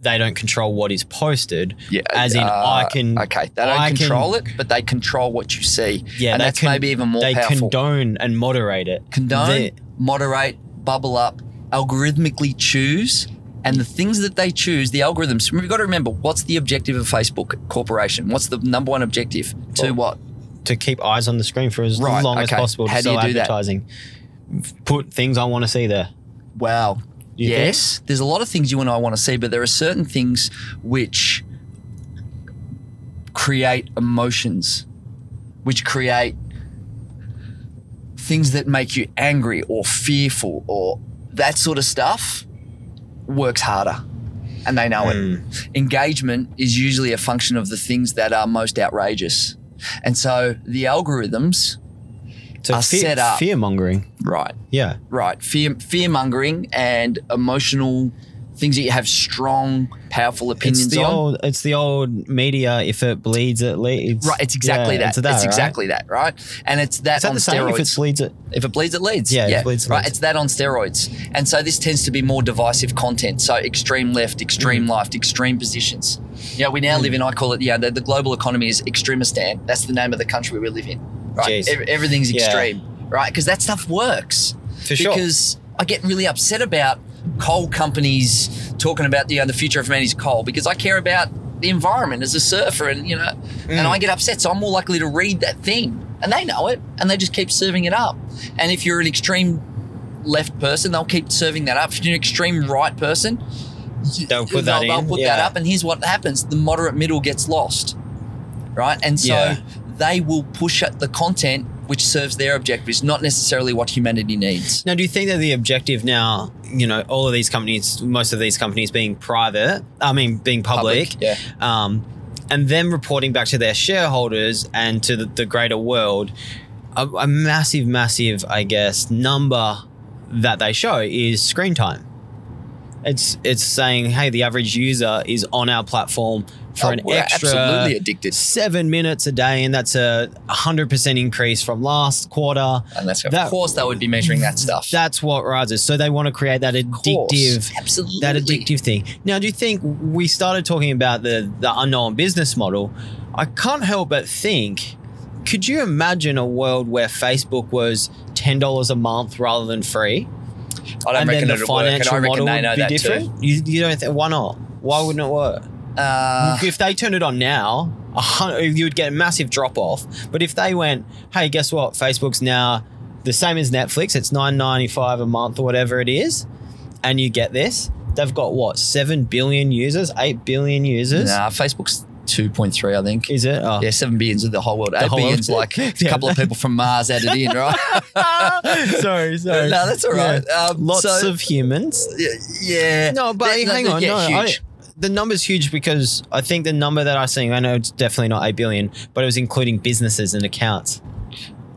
Speaker 3: they don't control what is posted,
Speaker 2: yeah,
Speaker 3: as in
Speaker 2: uh,
Speaker 3: I can.
Speaker 2: Okay, they don't
Speaker 3: I can-
Speaker 2: control it, but they control what you see.
Speaker 3: Yeah,
Speaker 2: and that's
Speaker 3: con-
Speaker 2: maybe even more
Speaker 3: They
Speaker 2: powerful.
Speaker 3: condone and moderate it.
Speaker 2: condone, moderate, bubble up, algorithmically choose. And the things that they choose, the algorithms, we've got to remember what's the objective of Facebook Corporation? What's the number one objective? To what?
Speaker 3: to keep eyes on the screen for as
Speaker 2: Right,
Speaker 3: long as
Speaker 2: okay.
Speaker 3: possible to
Speaker 2: How do
Speaker 3: sell
Speaker 2: you do that?
Speaker 3: advertising. Put things I want to see there.
Speaker 2: Wow. Yes, there's a lot of things you and I want to see, but there are certain things which create emotions, which create things that make you angry or fearful or that sort of stuff works harder. And they know it. Hmm. Engagement is usually a function of the things that are most outrageous. And so the algorithms,
Speaker 3: So
Speaker 2: Are
Speaker 3: fear,
Speaker 2: set up.
Speaker 3: fear mongering.
Speaker 2: right,
Speaker 3: Yeah.
Speaker 2: Right. Fear fear mongering and emotional things that you have strong, powerful opinions
Speaker 3: It's the
Speaker 2: on.
Speaker 3: old. It's the old media. If it bleeds, it leads.
Speaker 2: right, it's exactly
Speaker 3: Yeah,
Speaker 2: that.
Speaker 3: It's
Speaker 2: It's,
Speaker 3: right?
Speaker 2: exactly that, right? And it's that
Speaker 3: Is that
Speaker 2: on
Speaker 3: the same?
Speaker 2: steroids.
Speaker 3: If it bleeds, it.
Speaker 2: If it bleeds, it leads.
Speaker 3: Yeah, if it bleeds,
Speaker 2: right.
Speaker 3: leads.
Speaker 2: It's that on steroids. And so this tends to be more divisive content. So extreme left, extreme
Speaker 3: Mm.
Speaker 2: left, extreme positions. You know, we now live in, I call it, yeah, the, the global economy is extremistan. That's the name of the country we live in. Right.
Speaker 3: Jeez.
Speaker 2: Everything's
Speaker 3: Yeah.
Speaker 2: extreme, right? Because that stuff works.
Speaker 3: For sure.
Speaker 2: because I get really upset about coal companies talking about you know, the future of humanity's coal because I care about the environment as a surfer and you know and
Speaker 3: Mm.
Speaker 2: I get upset so I'm more likely to read that thing and they know it and they just keep serving it up and if you're an extreme left person they'll keep serving that up if you're an extreme right person
Speaker 3: They'll put that
Speaker 2: they'll,
Speaker 3: in,
Speaker 2: put that up and here's what happens the moderate middle gets lost right and so
Speaker 3: Yeah.
Speaker 2: They will push at the content which serves their objectives not necessarily what humanity needs
Speaker 3: Now, do you think that the objective now, you know, all of these companies, most of these companies being private, I mean, being public,
Speaker 2: yeah
Speaker 3: um, and them reporting back to their shareholders and to the, the greater world, a, a massive, massive, I guess, number that they show is screen time. It's it's saying, hey, the average user is on our platform for
Speaker 2: Oh,
Speaker 3: an extra
Speaker 2: absolutely addicted.
Speaker 3: seven minutes a day, and that's a hundred percent increase from last quarter.
Speaker 2: And that's of
Speaker 3: That-
Speaker 2: course they would be measuring that stuff.
Speaker 3: That's what rises. So they want to create that addictive
Speaker 2: absolutely.
Speaker 3: that addictive thing. Now, do you think we started talking about the the unknown business model? I can't help but think. Could you imagine a world where Facebook was ten dollars a month rather than free,
Speaker 2: I don't
Speaker 3: and
Speaker 2: reckon
Speaker 3: then the
Speaker 2: it'll work, and
Speaker 3: financial
Speaker 2: I reckon
Speaker 3: model
Speaker 2: they know
Speaker 3: would be
Speaker 2: that
Speaker 3: different? You, you don't think? Why not? Why wouldn't it work?
Speaker 2: Uh,
Speaker 3: if they turned it on now, a hun- you would get a massive drop off. But if they went, hey, guess what? Facebook's now the same as Netflix. It's nine ninety five a month or whatever it is, and you get this. They've got what seven billion users, eight billion users.
Speaker 2: nah, Facebook's two point three, I think.
Speaker 3: Is it? Oh.
Speaker 2: Yeah, seven billions of the whole world. Eight
Speaker 3: whole world.
Speaker 2: billions, like a couple of people from Mars added in, right?
Speaker 3: sorry, sorry.
Speaker 2: no, that's all right. Um,
Speaker 3: Lots
Speaker 2: so-
Speaker 3: of humans.
Speaker 2: yeah, yeah.
Speaker 3: No, but
Speaker 2: They- they-
Speaker 3: hang on.
Speaker 2: yeah,
Speaker 3: no, I- the number's huge because I think the number that I seen, I know it's definitely not 8 billion, but it was including businesses and accounts.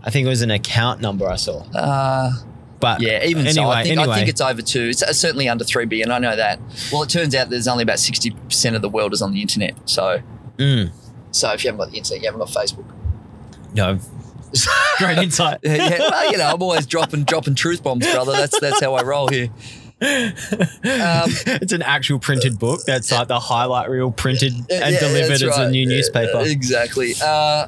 Speaker 3: I think it was an account number I saw.
Speaker 2: Uh,
Speaker 3: But
Speaker 2: yeah, even so,
Speaker 3: anyway,
Speaker 2: I think,
Speaker 3: anyway.
Speaker 2: I think it's over two. It's certainly under three billion. I know that. Well, it turns out there's only about sixty percent of the world is on the internet. So,
Speaker 3: Mm.
Speaker 2: so if you haven't got the internet, you haven't got Facebook.
Speaker 3: No, great insight.
Speaker 2: yeah, yeah, well, you know, I'm always dropping dropping truth bombs, brother. That's that's how I roll here. Um,
Speaker 3: it's an actual printed book that's like the highlight reel printed and
Speaker 2: yeah,
Speaker 3: delivered
Speaker 2: that's
Speaker 3: as a new
Speaker 2: Uh,
Speaker 3: newspaper.
Speaker 2: Exactly. Uh,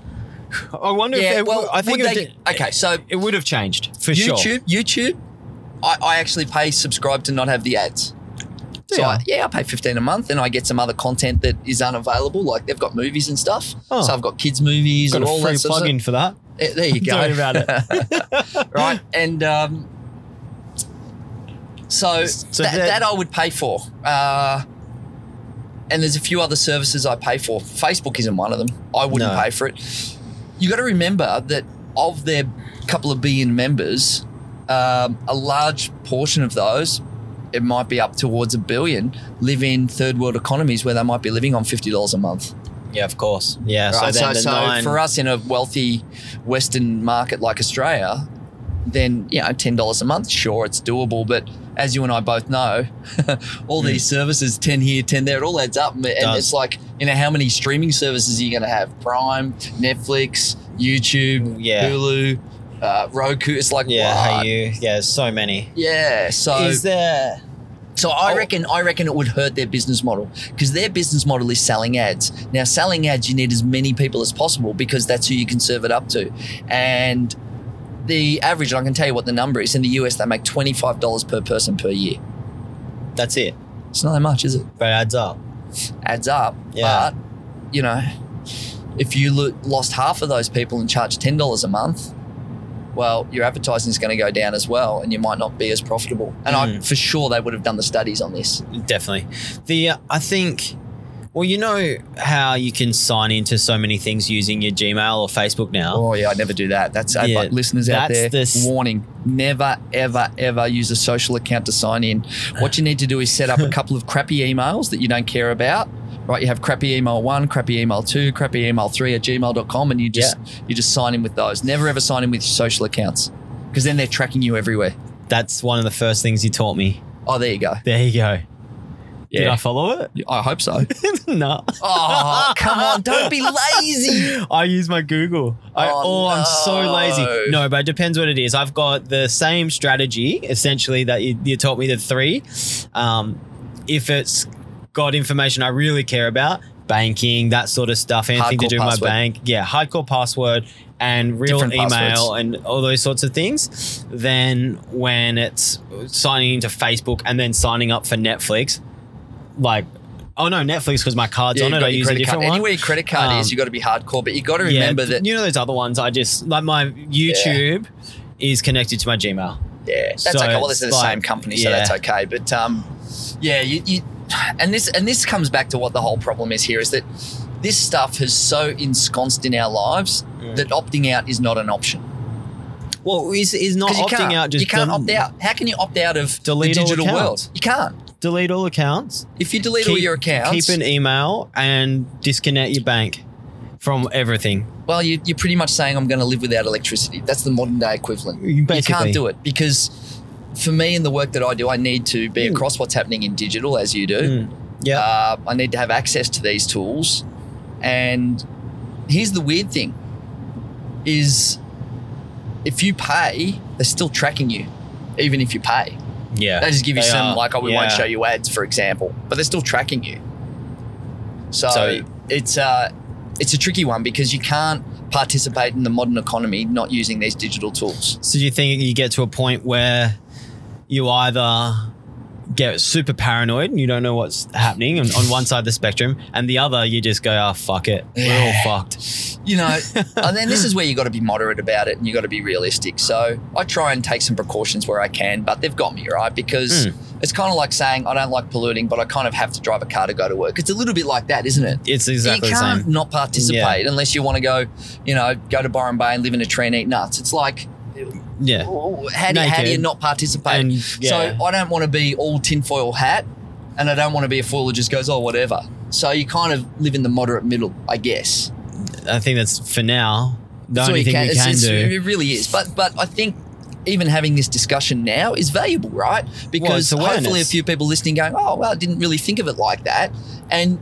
Speaker 3: I wonder
Speaker 2: yeah.
Speaker 3: if it,
Speaker 2: well,
Speaker 3: I think it,
Speaker 2: they,
Speaker 3: did-
Speaker 2: okay. So
Speaker 3: it would have changed for sure.
Speaker 2: YouTube, YouTube, I, I actually pay subscribe to not have the ads. So
Speaker 3: Yeah.
Speaker 2: I, yeah, I pay fifteen a month, and I get some other content that is unavailable. Like they've got movies and stuff.
Speaker 3: Oh.
Speaker 2: So I've got kids movies
Speaker 3: Got
Speaker 2: and all
Speaker 3: free
Speaker 2: that of
Speaker 3: plug-in for that.
Speaker 2: There you go.
Speaker 3: About it.
Speaker 2: right? And um, so,
Speaker 3: So
Speaker 2: that,
Speaker 3: that-
Speaker 2: that I would pay for. Uh, and there's a few other services I pay for. Facebook isn't one of them. I wouldn't
Speaker 3: No.
Speaker 2: pay for it. You got to remember that of their couple of billion members, um, a large portion of those, it might be up towards a billion, live in third world economies where they might be living on fifty dollars a month.
Speaker 3: Yeah, of course. Yeah,
Speaker 2: Right,
Speaker 3: so then
Speaker 2: so,
Speaker 3: the
Speaker 2: so
Speaker 3: nine,
Speaker 2: for us in a wealthy Western market like Australia, then you know ten dollars a month, sure, it's doable. But as you and I both know, all
Speaker 3: Mm.
Speaker 2: these services, ten here, ten there, it all adds up, and
Speaker 3: Does.
Speaker 2: it's like you know how many streaming services are you going to have? Prime, Netflix, YouTube,
Speaker 3: Yeah.
Speaker 2: Hulu, uh, Roku. It's like
Speaker 3: Yeah,
Speaker 2: what?
Speaker 3: hey you. Yeah, there's so many.
Speaker 2: Yeah, so
Speaker 3: Is there?
Speaker 2: so I
Speaker 3: Oh.
Speaker 2: reckon I reckon it would hurt their business model because their business model is selling ads. Now, selling ads, you need as many people as possible because that's who you can serve it up to. And the average, I can tell you what the number is in the US. They make twenty five dollars per person per year.
Speaker 3: That's it.
Speaker 2: It's not that much, is it?
Speaker 3: But it adds up.
Speaker 2: Adds up.
Speaker 3: Yeah.
Speaker 2: But you know, if you lo- lost half of those people and charged ten dollars a month. Well, your advertising is going to go down as well, and you might not be as profitable. And I,
Speaker 3: Mm.
Speaker 2: for sure, they would have done the studies on this.
Speaker 3: Definitely. The uh, I think. Well, you know how you can sign into so many things using your Gmail or Facebook now.
Speaker 2: Oh yeah, I never do that. That's
Speaker 3: Yeah,
Speaker 2: but listeners out
Speaker 3: that's
Speaker 2: there.
Speaker 3: the s-
Speaker 2: warning: never, ever, ever use a social account to sign in. What you need to do is set up a couple of crappy emails that you don't care about. Right, you have crappy email one, crappy email two, crappy email three at gmail.com, and you just you just sign in with those. Never ever sign in with your social accounts because then they're tracking you everywhere.
Speaker 3: That's one of the first things you taught me.
Speaker 2: Oh, there you go.
Speaker 3: There you go. Did I follow it?
Speaker 2: I hope so.
Speaker 3: no.
Speaker 2: Oh, come on! Don't be lazy.
Speaker 3: I use my Google. I,
Speaker 2: Oh,
Speaker 3: oh, I'm so lazy. No, but it depends what it is. I've got the same strategy essentially that you, you taught me the three. Um, if it's got information I really care about, banking, that sort of stuff, anything to do with my bank, yeah, hardcore password and real
Speaker 2: Different
Speaker 3: email
Speaker 2: passwords.
Speaker 3: and all those sorts of things. Then when it's signing into Facebook and then signing up for Netflix, like. Oh no, Netflix because my card's
Speaker 2: Yeah,
Speaker 3: on it. I use a different
Speaker 2: card.
Speaker 3: one.
Speaker 2: Anywhere your credit card is,
Speaker 3: Um,
Speaker 2: you got to be hardcore. But you got to remember that
Speaker 3: you know those other ones. I just like my YouTube is connected to my Gmail.
Speaker 2: Yeah, that's
Speaker 3: So
Speaker 2: okay. Well, this is the
Speaker 3: like-
Speaker 2: same company, so
Speaker 3: yeah.
Speaker 2: that's okay. But um, yeah, you, you and this and this comes back to what the whole problem is here is that this stuff has so ensconced in our lives
Speaker 3: Mm.
Speaker 2: that opting out is not an option.
Speaker 3: Well, is is not
Speaker 2: 'Cause you
Speaker 3: opting
Speaker 2: can't,
Speaker 3: out. Just
Speaker 2: you can't
Speaker 3: del-
Speaker 2: opt out. How can you opt out of
Speaker 3: Delete
Speaker 2: the digital world? You can't.
Speaker 3: Delete all accounts.
Speaker 2: If you delete all your accounts,
Speaker 3: Keep an email and disconnect your bank from everything.
Speaker 2: well, you, you're pretty much saying I'm going to live without electricity. That's the modern day equivalent. You can't do it because for me in the work that I do, I need to be
Speaker 3: Mm.
Speaker 2: across what's happening in digital, as you do.
Speaker 3: Mm. Yeah.
Speaker 2: Uh, I need to have access to these tools. And here's the weird thing is if you pay, they're still tracking you, even if you pay.
Speaker 3: yeah.
Speaker 2: They just give you some
Speaker 3: are.
Speaker 2: like, oh, we won't show you ads, for example, but they're still tracking you. So,
Speaker 3: So-
Speaker 2: it's uh, it's a tricky one because you can't participate in the modern economy not using these digital tools.
Speaker 3: So do you think you get to a point where you either get super paranoid and you don't know what's happening on, on one side of the spectrum, and the other you just go, oh fuck it, we're all fucked.
Speaker 2: You know, and then this is where you got to be moderate about it and you got to be realistic. So I try and take some precautions where I can, but they've got me right because
Speaker 3: Mm.
Speaker 2: it's kind of like saying I don't like polluting, but I kind of have to drive a car to go to work. It's a little bit like that, isn't it?
Speaker 3: It's exactly
Speaker 2: you can't not participate unless you want to go, you know, go to Byron Bay and live in a tree and eat nuts. It's like,
Speaker 3: Yeah.
Speaker 2: how do, how do you not participate?
Speaker 3: And yeah.
Speaker 2: So I don't want to be all tinfoil hat, and I don't want to be a fool who just goes, oh, whatever. So you kind of live in the moderate middle, I guess.
Speaker 3: I think that's for now the
Speaker 2: That's
Speaker 3: only
Speaker 2: you
Speaker 3: thing we
Speaker 2: It's-
Speaker 3: can
Speaker 2: it's-
Speaker 3: do.
Speaker 2: It really is. But but I think even having this discussion now is valuable, right? Because
Speaker 3: it's
Speaker 2: hopefully a few people listening going, oh well, I didn't really think of it like that, and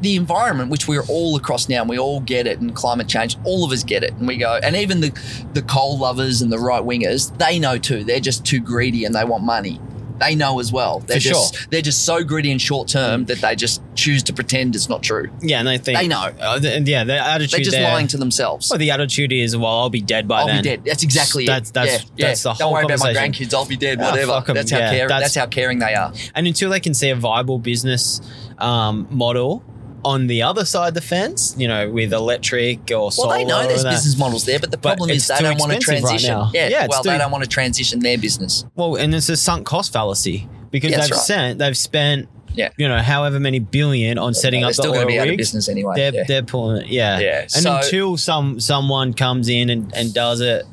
Speaker 2: the environment which we're all across now and we all get it and climate change all of us get it and we go and even the the coal lovers and the right wingers they know too they're just too greedy and they want money they know as well they're
Speaker 3: For
Speaker 2: just they're just so greedy and short term that they just choose to pretend it's not true
Speaker 3: Yeah, and I think
Speaker 2: They know.
Speaker 3: Uh, th- yeah, the attitude
Speaker 2: they're just
Speaker 3: there.
Speaker 2: lying to themselves
Speaker 3: Well, the attitude is, well, I'll be dead by then.
Speaker 2: I'll be dead. That's exactly
Speaker 3: That's-
Speaker 2: it.
Speaker 3: that's-
Speaker 2: yeah,
Speaker 3: that's
Speaker 2: yeah.
Speaker 3: the
Speaker 2: Don't
Speaker 3: whole
Speaker 2: worry about my grandkids. I'll be dead.
Speaker 3: Ah,
Speaker 2: Whatever. That's how
Speaker 3: Yeah,
Speaker 2: care.
Speaker 3: that's-
Speaker 2: That's, how caring they are.
Speaker 3: And until they can see a viable business um, model on the other side of the fence, you know, with electric or solar.
Speaker 2: Well, they know there's business models there, but the
Speaker 3: But
Speaker 2: problem is they don't want to
Speaker 3: right
Speaker 2: transition.
Speaker 3: now.
Speaker 2: yeah,
Speaker 3: Yeah,
Speaker 2: well, they don't want to transition their business.
Speaker 3: Well, and it's a sunk cost fallacy because
Speaker 2: Yeah,
Speaker 3: they've
Speaker 2: right.
Speaker 3: sent, they've spent,
Speaker 2: Yeah.
Speaker 3: you know, however many billion on setting up.
Speaker 2: They're
Speaker 3: up the
Speaker 2: still going to be out of business anyway.
Speaker 3: They're,
Speaker 2: yeah.
Speaker 3: they're pulling it, yeah.
Speaker 2: Yeah,
Speaker 3: And
Speaker 2: so-
Speaker 3: until some someone comes in and, and does it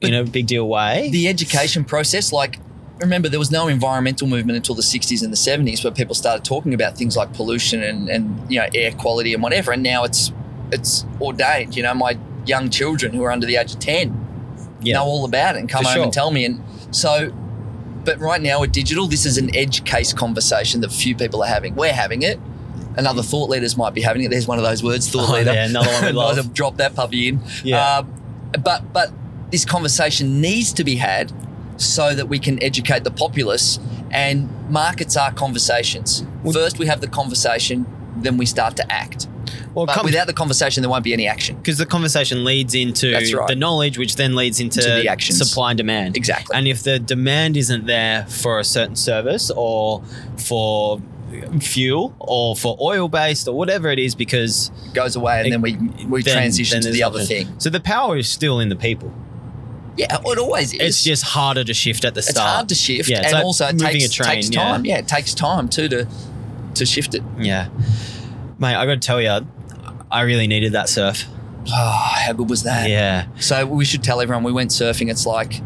Speaker 3: in a big deal way,
Speaker 2: the education process, like, remember there was no environmental movement until the 60s and the 70s where people started talking about things like pollution and, and you know air quality and whatever and now it's it's ordained you know my young children who are under the age of 10
Speaker 3: Yeah.
Speaker 2: know all about it and come
Speaker 3: For
Speaker 2: home
Speaker 3: sure.
Speaker 2: and tell me. And so, but right now with digital, this is an edge case conversation that few people are having. We're having it. another thought leaders might be having it. There's one of those words, thought
Speaker 3: Oh,
Speaker 2: leader.
Speaker 3: yeah, another one we
Speaker 2: Might
Speaker 3: love.
Speaker 2: have dropped that puppy in.
Speaker 3: Yeah.
Speaker 2: Um, but but this conversation needs to be had so that we can educate the populace. And markets are conversations.
Speaker 3: Well-
Speaker 2: First, we have the conversation, then we start to act.
Speaker 3: Well,
Speaker 2: But
Speaker 3: come-
Speaker 2: without the conversation, there won't be any action.
Speaker 3: because the conversation leads into
Speaker 2: right.
Speaker 3: the knowledge, which then leads into
Speaker 2: To the actions.
Speaker 3: supply and demand.
Speaker 2: Exactly.
Speaker 3: And if the demand isn't there for a certain service or for fuel or for oil based or whatever it is, because
Speaker 2: goes away, and then we we
Speaker 3: then-
Speaker 2: transition
Speaker 3: then
Speaker 2: to the other thing.
Speaker 3: So the power is still in the people.
Speaker 2: Yeah, it always is.
Speaker 3: It's just harder to shift at the start.
Speaker 2: it's hard to shift,
Speaker 3: Yeah,
Speaker 2: and
Speaker 3: like
Speaker 2: also it takes,
Speaker 3: a train,
Speaker 2: takes
Speaker 3: yeah.
Speaker 2: time. Yeah. it takes time too to to shift it.
Speaker 3: Yeah, mate, I got to tell you, I really needed that surf.
Speaker 2: Oh, how good was that?
Speaker 3: Yeah,
Speaker 2: So we should tell everyone we went surfing. It's like,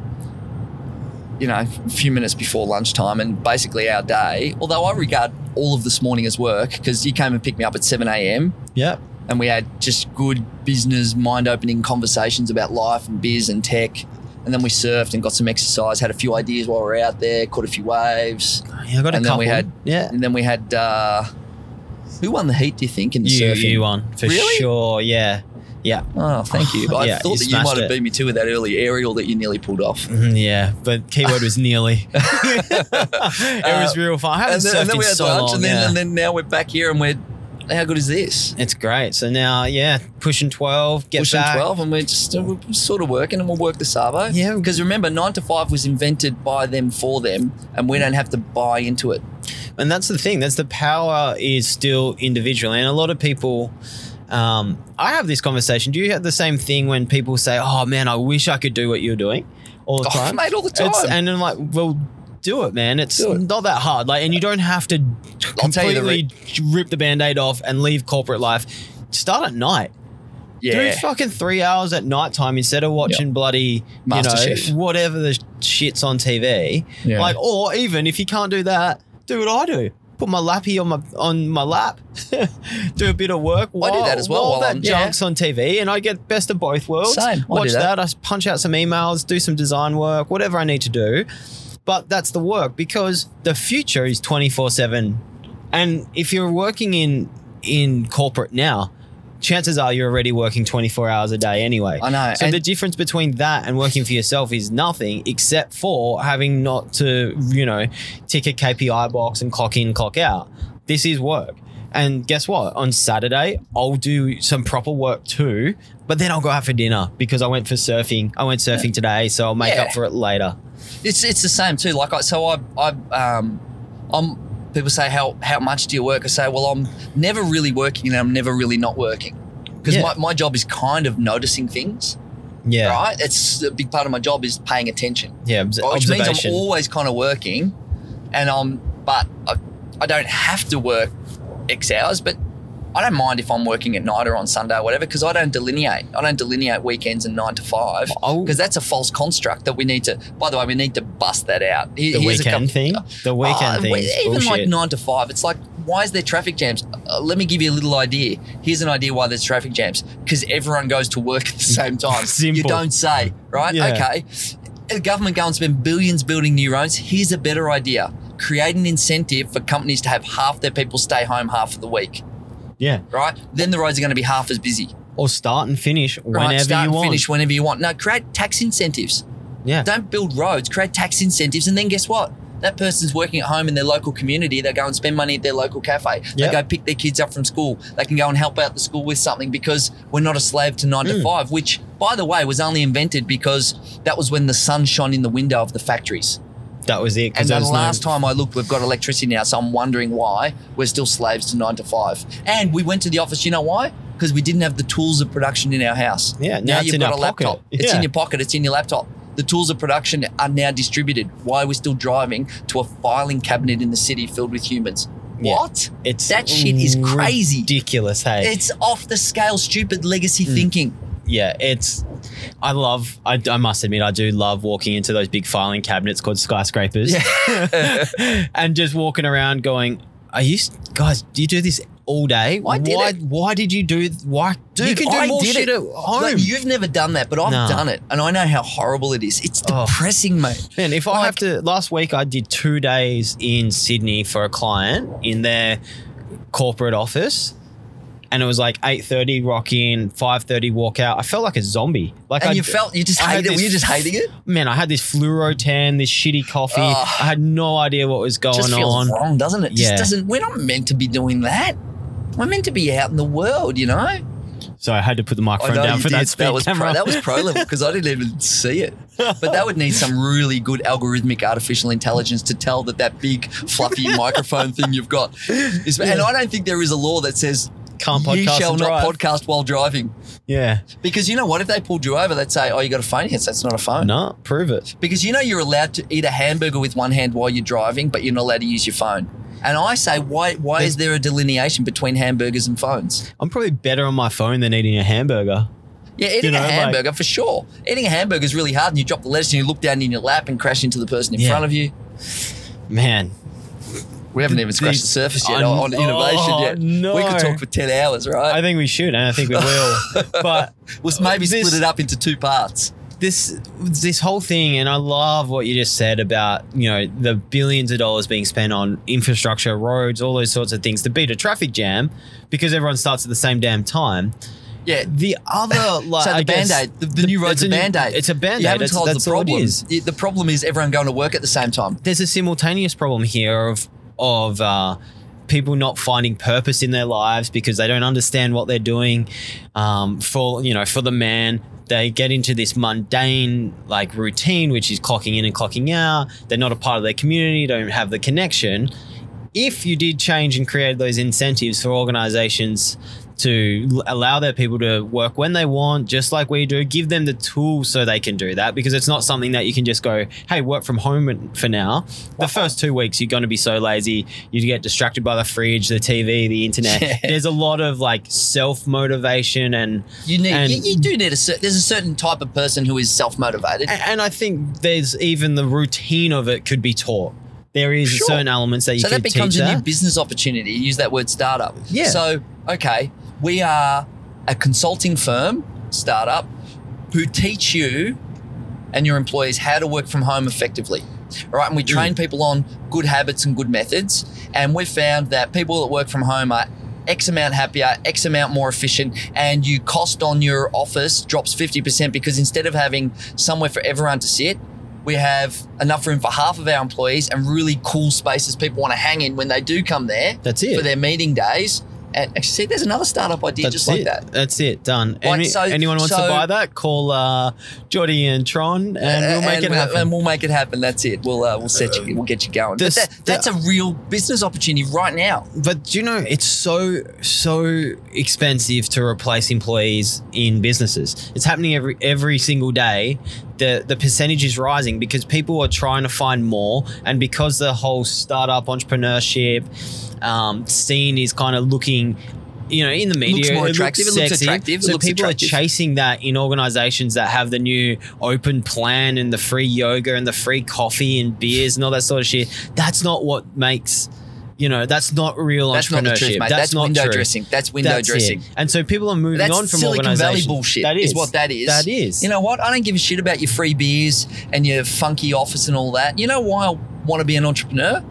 Speaker 2: you know, a few minutes before lunchtime, and basically our day. Although I regard all of this morning as work because you came and picked me up at seven a.m.
Speaker 3: yeah,
Speaker 2: and we had just good business, mind-opening conversations about life and biz and tech. And then we surfed and got some exercise. Had a few ideas while we were out there. Caught a few waves.
Speaker 3: yeah. I got a
Speaker 2: And then
Speaker 3: couple.
Speaker 2: we had-
Speaker 3: yeah.
Speaker 2: And then we had uh, who won the heat? Do you think in the
Speaker 3: You,
Speaker 2: surfing?
Speaker 3: you won for
Speaker 2: Really?
Speaker 3: sure. Yeah, yeah.
Speaker 2: Oh, thank you. But I thought
Speaker 3: you
Speaker 2: that you might have
Speaker 3: it.
Speaker 2: beat me too with that early aerial that you nearly pulled off.
Speaker 3: Mhm, Yeah, but keyword was nearly. it was real fun. I haven't
Speaker 2: Uh, and then,
Speaker 3: surfed
Speaker 2: and then we
Speaker 3: in
Speaker 2: had
Speaker 3: so
Speaker 2: lunch,
Speaker 3: long.
Speaker 2: and then
Speaker 3: yeah.
Speaker 2: and then now we're back here, and we're how good is this?
Speaker 3: it's great. So now, yeah, pushing twelve. Get
Speaker 2: Pushing
Speaker 3: back.
Speaker 2: twelve, and we're just uh, we're sort of working, and we'll work the Savo.
Speaker 3: Yeah.
Speaker 2: because remember, nine to five was invented by them for them, and we don't have to buy into it.
Speaker 3: and that's the thing that's the power is still individual and a lot of people um, i have this conversation do you have the same thing when people say oh man i wish i could do what you're doing all the
Speaker 2: Oh,
Speaker 3: time
Speaker 2: mate, all the time.
Speaker 3: It's- and i'm like well do it man it's
Speaker 2: it.
Speaker 3: not that hard like and you don't have to
Speaker 2: I'll you the
Speaker 3: completely rip the band-aid off and leave corporate life start at night do fucking three hours at night time instead of watching bloody you know
Speaker 2: MasterChef.
Speaker 3: whatever the shits on TV.
Speaker 2: Yeah.
Speaker 3: Like, or even if you can't do that, do what I do. Put my lappy on my on my lap, do a bit of work.
Speaker 2: I do that as well
Speaker 3: While
Speaker 2: while
Speaker 3: that
Speaker 2: I'm- yeah.
Speaker 3: junk's on TV, and I get best of both worlds.
Speaker 2: Same. I
Speaker 3: Watch
Speaker 2: that.
Speaker 3: that. I punch out some emails, do some design work, whatever I need to do. But that's the work because the future is twenty four seven, and if you're working in in corporate now, chances are you're already working 24 hours a day anyway.
Speaker 2: I know,
Speaker 3: So
Speaker 2: and-
Speaker 3: the difference between that and working for yourself is nothing except for having not to, you know, tick a KPI box and clock in, clock out. This is work. And guess what? On Saturday, I'll do some proper work too, but then I'll go out for dinner because I went for surfing. I went surfing today, so I'll make
Speaker 2: Yeah.
Speaker 3: up for it later.
Speaker 2: It's it's the same too. Like I so I I um I'm people say how how much do you work? I say well I'm never really working and I'm never really not working because
Speaker 3: Yeah.
Speaker 2: my, my job is kind of noticing things.
Speaker 3: Yeah.
Speaker 2: Right, it's a big part of my job is paying attention,
Speaker 3: Yeah. obs-
Speaker 2: which means. I'm always kind of working, and I'm but I, I don't have to work X hours, but. I don't mind if I'm working at night or on Sunday or whatever because I don't delineate. I don't delineate weekends and nine to five because that's a false construct that we need to. By the way, we need to bust that out. Here-
Speaker 3: the weekend
Speaker 2: couple-
Speaker 3: thing. The weekend
Speaker 2: Oh,
Speaker 3: thing.
Speaker 2: even like nine to five, it's like, why is there traffic jams? Uh, let me give you a little idea. Here's an idea why there's traffic jams because everyone goes to work at the same time.
Speaker 3: Simple.
Speaker 2: You don't say, right?
Speaker 3: Yeah.
Speaker 2: Okay. The government go and spend billions building new roads. Here's a better idea create an incentive for companies to have half their people stay home half of the week,
Speaker 3: yeah.
Speaker 2: right? Then the roads are going to be half as busy.
Speaker 3: Or start and finish whenever Right?
Speaker 2: Start
Speaker 3: you
Speaker 2: and
Speaker 3: want.
Speaker 2: finish whenever you want. No, create tax incentives.
Speaker 3: Yeah.
Speaker 2: Don't build roads, create tax incentives, and then guess what? That person's working at home in their local community. They go and spend money at their local cafe. They
Speaker 3: Yep.
Speaker 2: go pick their kids up from school. They can go and help out the school with something because we're not a slave to nine to
Speaker 3: Mm.
Speaker 2: five, which, by the way, was only invented because that was when the sun shone in the window of the factories.
Speaker 3: That was it.
Speaker 2: And
Speaker 3: there
Speaker 2: the
Speaker 3: was no-
Speaker 2: last time I looked, we've got electricity now, so I'm wondering why we're still slaves to nine to five. And we went to the office. You know why? Because we didn't have the tools of production in our house.
Speaker 3: Yeah, now
Speaker 2: now you've got a laptop. It's in your pocket. It's in your laptop. The tools of production are now distributed. Why are we still driving to a filing cabinet in the city filled with humans?
Speaker 3: Yeah.
Speaker 2: What?
Speaker 3: It's
Speaker 2: That shit is crazy.
Speaker 3: Ridiculous, hey.
Speaker 2: It's off the scale, stupid legacy
Speaker 3: Mm.
Speaker 2: thinking.
Speaker 3: Yeah, it's. I love. I, I must admit, I do love walking into those big filing cabinets called skyscrapers, and just walking around going, "Are you guys? Do you do this all day.
Speaker 2: Why? did
Speaker 3: why?
Speaker 2: it.
Speaker 3: Why did you do? Why?
Speaker 2: Dude,
Speaker 3: you can do
Speaker 2: I
Speaker 3: more shit
Speaker 2: it.
Speaker 3: at home.
Speaker 2: Like, you've never done that, but I've
Speaker 3: No.
Speaker 2: done it, and I know how horrible it is. It's
Speaker 3: Oh.
Speaker 2: depressing, mate.
Speaker 3: Man, if I have to, last week I did two days in Sydney for a client in their corporate office, and it was like eight thirty rock in, five thirty walk out. I felt like a zombie. Like
Speaker 2: And
Speaker 3: I
Speaker 2: you felt you just hated it. Were you just hating it?
Speaker 3: man, I had this fluoro tan, this shitty coffee. I had no idea what was going
Speaker 2: just feels
Speaker 3: on.
Speaker 2: wrong, doesn't it?
Speaker 3: Yeah.
Speaker 2: Just doesn't. We're not meant to be doing that. We're meant to be out in the world, you know.
Speaker 3: So I had to put the microphone down for that
Speaker 2: did.
Speaker 3: speed
Speaker 2: was
Speaker 3: camera.
Speaker 2: pro, that was pro level because I didn't even see it. But that would need some really good algorithmic artificial intelligence to tell that that big fluffy microphone thing you've got is. And I don't think there is a law that says
Speaker 3: Can't
Speaker 2: you
Speaker 3: podcast
Speaker 2: shall
Speaker 3: and
Speaker 2: not podcast while driving.
Speaker 3: yeah.
Speaker 2: Because you know what? If they pulled you over, they'd say, "Oh, you got a phone?" Yes, that's not a phone.
Speaker 3: No, prove it.
Speaker 2: Because you know you're allowed to eat a hamburger with one hand while you're driving, but you're not allowed to use your phone. And I say, why? Why is there a delineation between hamburgers and phones?
Speaker 3: I'm probably better on my phone than eating a hamburger.
Speaker 2: Yeah, eating
Speaker 3: know,
Speaker 2: a
Speaker 3: like-
Speaker 2: hamburger for sure. Eating a hamburger is really hard, and you drop the lettuce and you look down in your lap and crash into the person in
Speaker 3: Yeah.
Speaker 2: front of you.
Speaker 3: Man,
Speaker 2: We haven't even scratched the surface yet on, on innovation
Speaker 3: oh,
Speaker 2: yet.
Speaker 3: no.
Speaker 2: We could talk for ten hours, right?
Speaker 3: I think we should, and I think we will. but
Speaker 2: we'll maybe
Speaker 3: this-
Speaker 2: split it up into two parts.
Speaker 3: this this whole thing, and I love what you just said about you know the billions of dollars being spent on infrastructure, roads, all those sorts of things to beat a traffic jam because everyone starts at the same damn time.
Speaker 2: Yeah.
Speaker 3: The other, like,
Speaker 2: So the band aid, the, the new road's
Speaker 3: it's
Speaker 2: a band aid.
Speaker 3: It's a band
Speaker 2: You
Speaker 3: aid.
Speaker 2: haven't
Speaker 3: That's,
Speaker 2: told
Speaker 3: that's
Speaker 2: the
Speaker 3: all it
Speaker 2: problem. The problem is everyone going to work at the same time.
Speaker 3: there's a simultaneous problem here of of uh, people not finding purpose in their lives because they don't understand what they're doing. Um, for you know, for the man, they get into this mundane like routine, which is clocking in and clocking out. They're not a part of their community. Don't have the connection. If you did change and create those incentives for organizations to allow their people to work when they want, just like we do, give them the tools so they can do that because it's not something that you can just go, hey, work from home for now. The uh-huh. first two weeks, you're going to be so lazy. You get distracted by the fridge, the TV, the internet.
Speaker 2: Yeah.
Speaker 3: There's a lot of like self motivation and
Speaker 2: You need,
Speaker 3: And-
Speaker 2: you, you do need a. cer- There's a certain type of person who is self motivated.
Speaker 3: A- And I think there's even the routine of it could be taught. There is
Speaker 2: Sure.
Speaker 3: certain elements that you
Speaker 2: So that becomes a new business opportunity. Use that word startup.
Speaker 3: Yeah.
Speaker 2: So, okay, we are a consulting firm, startup, who teach you and your employees how to work from home effectively. All right. And we
Speaker 3: Mm.
Speaker 2: train people on good habits and good methods. And we've found that people that work from home are X amount happier, X amount more efficient, and you cost on your office drops 50% because instead of having somewhere for everyone to sit, we have enough room for half of our employees and really cool spaces people want to hang in when they do come there
Speaker 3: That's it.
Speaker 2: for their meeting days. And actually, see, there's another startup idea
Speaker 3: That's
Speaker 2: just like
Speaker 3: it.
Speaker 2: that.
Speaker 3: That's it. Done.
Speaker 2: Like,
Speaker 3: Any,
Speaker 2: so-
Speaker 3: anyone wants to buy that? Call uh, Jody and Tron, and we'll make it
Speaker 2: we'll-
Speaker 3: happen.
Speaker 2: And we'll make it happen. That's it. We'll uh, we'll set you. We'll get you going.
Speaker 3: This-
Speaker 2: that, that's a real business opportunity right now.
Speaker 3: but do you know it's so so expensive to replace employees in businesses. It's happening every every single day. The the percentage is rising because people are trying to find more, and because the whole startup entrepreneurship um, scene is kind of looking. You know, in the media,
Speaker 2: Looks more
Speaker 3: it
Speaker 2: attractive, it looks
Speaker 3: sexy.
Speaker 2: attractive, it
Speaker 3: So
Speaker 2: looks
Speaker 3: people
Speaker 2: attractive.
Speaker 3: are chasing that in organizations that have the new open plan and the free yoga and the free coffee and beers and all that sort of shit. That's not what makes, you know, that's not real
Speaker 2: That's not
Speaker 3: entrepreneurship.
Speaker 2: truth, mate.
Speaker 3: That's,
Speaker 2: That's,
Speaker 3: not
Speaker 2: window
Speaker 3: true.
Speaker 2: dressing. That's window
Speaker 3: That's
Speaker 2: dressing.
Speaker 3: it. And so people are moving
Speaker 2: That's
Speaker 3: on from
Speaker 2: Silicon Valley bullshit.
Speaker 3: That
Speaker 2: is
Speaker 3: is
Speaker 2: what that is.
Speaker 3: That is.
Speaker 2: You know what? I don't give a shit about your free beers and your funky office and all that. You know why I want to be an entrepreneur?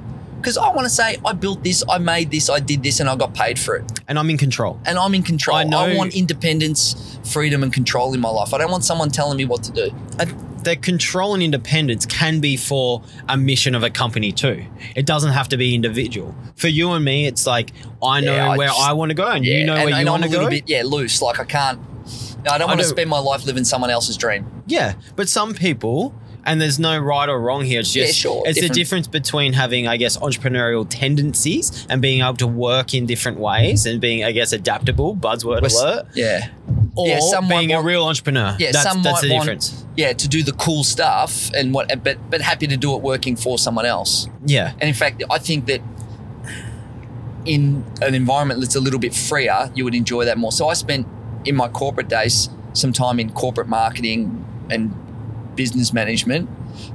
Speaker 2: Because I want to say I built this, I made this, I did this, and I got paid for it.
Speaker 3: and I'm in control.
Speaker 2: And I'm in control.
Speaker 3: I know.
Speaker 2: I, want independence, freedom, and control in my life. I don't want someone telling me what to do.
Speaker 3: And the control and independence can be for a mission of a company too. It doesn't have to be individual. For you and me, it's like I know
Speaker 2: Yeah, I
Speaker 3: where
Speaker 2: just-
Speaker 3: I want to go, and you know
Speaker 2: and,
Speaker 3: where
Speaker 2: and
Speaker 3: you
Speaker 2: I'm
Speaker 3: want
Speaker 2: a
Speaker 3: to
Speaker 2: little
Speaker 3: go.
Speaker 2: bit, yeah, loose. Like I can't. I don't
Speaker 3: I
Speaker 2: want to spend my life living someone else's dream.
Speaker 3: Yeah, but some people, and there's no right or wrong here. It's
Speaker 2: Yeah,
Speaker 3: just
Speaker 2: sure,
Speaker 3: it's the difference between having, I guess, entrepreneurial tendencies and being able to work in different ways and being, I guess, adaptable. Buzzword
Speaker 2: We're
Speaker 3: alert.
Speaker 2: Yeah,
Speaker 3: Or
Speaker 2: Yeah,
Speaker 3: being a real entrepreneur.
Speaker 2: yeah.
Speaker 3: that's,
Speaker 2: some
Speaker 3: that's the
Speaker 2: want,
Speaker 3: difference.
Speaker 2: yeah, to do the cool stuff and what, but but happy to do it working for someone else.
Speaker 3: Yeah,
Speaker 2: And in fact, I think that in an environment that's a little bit freer, you would enjoy that more. So I spent in my corporate days some time in corporate marketing and business management,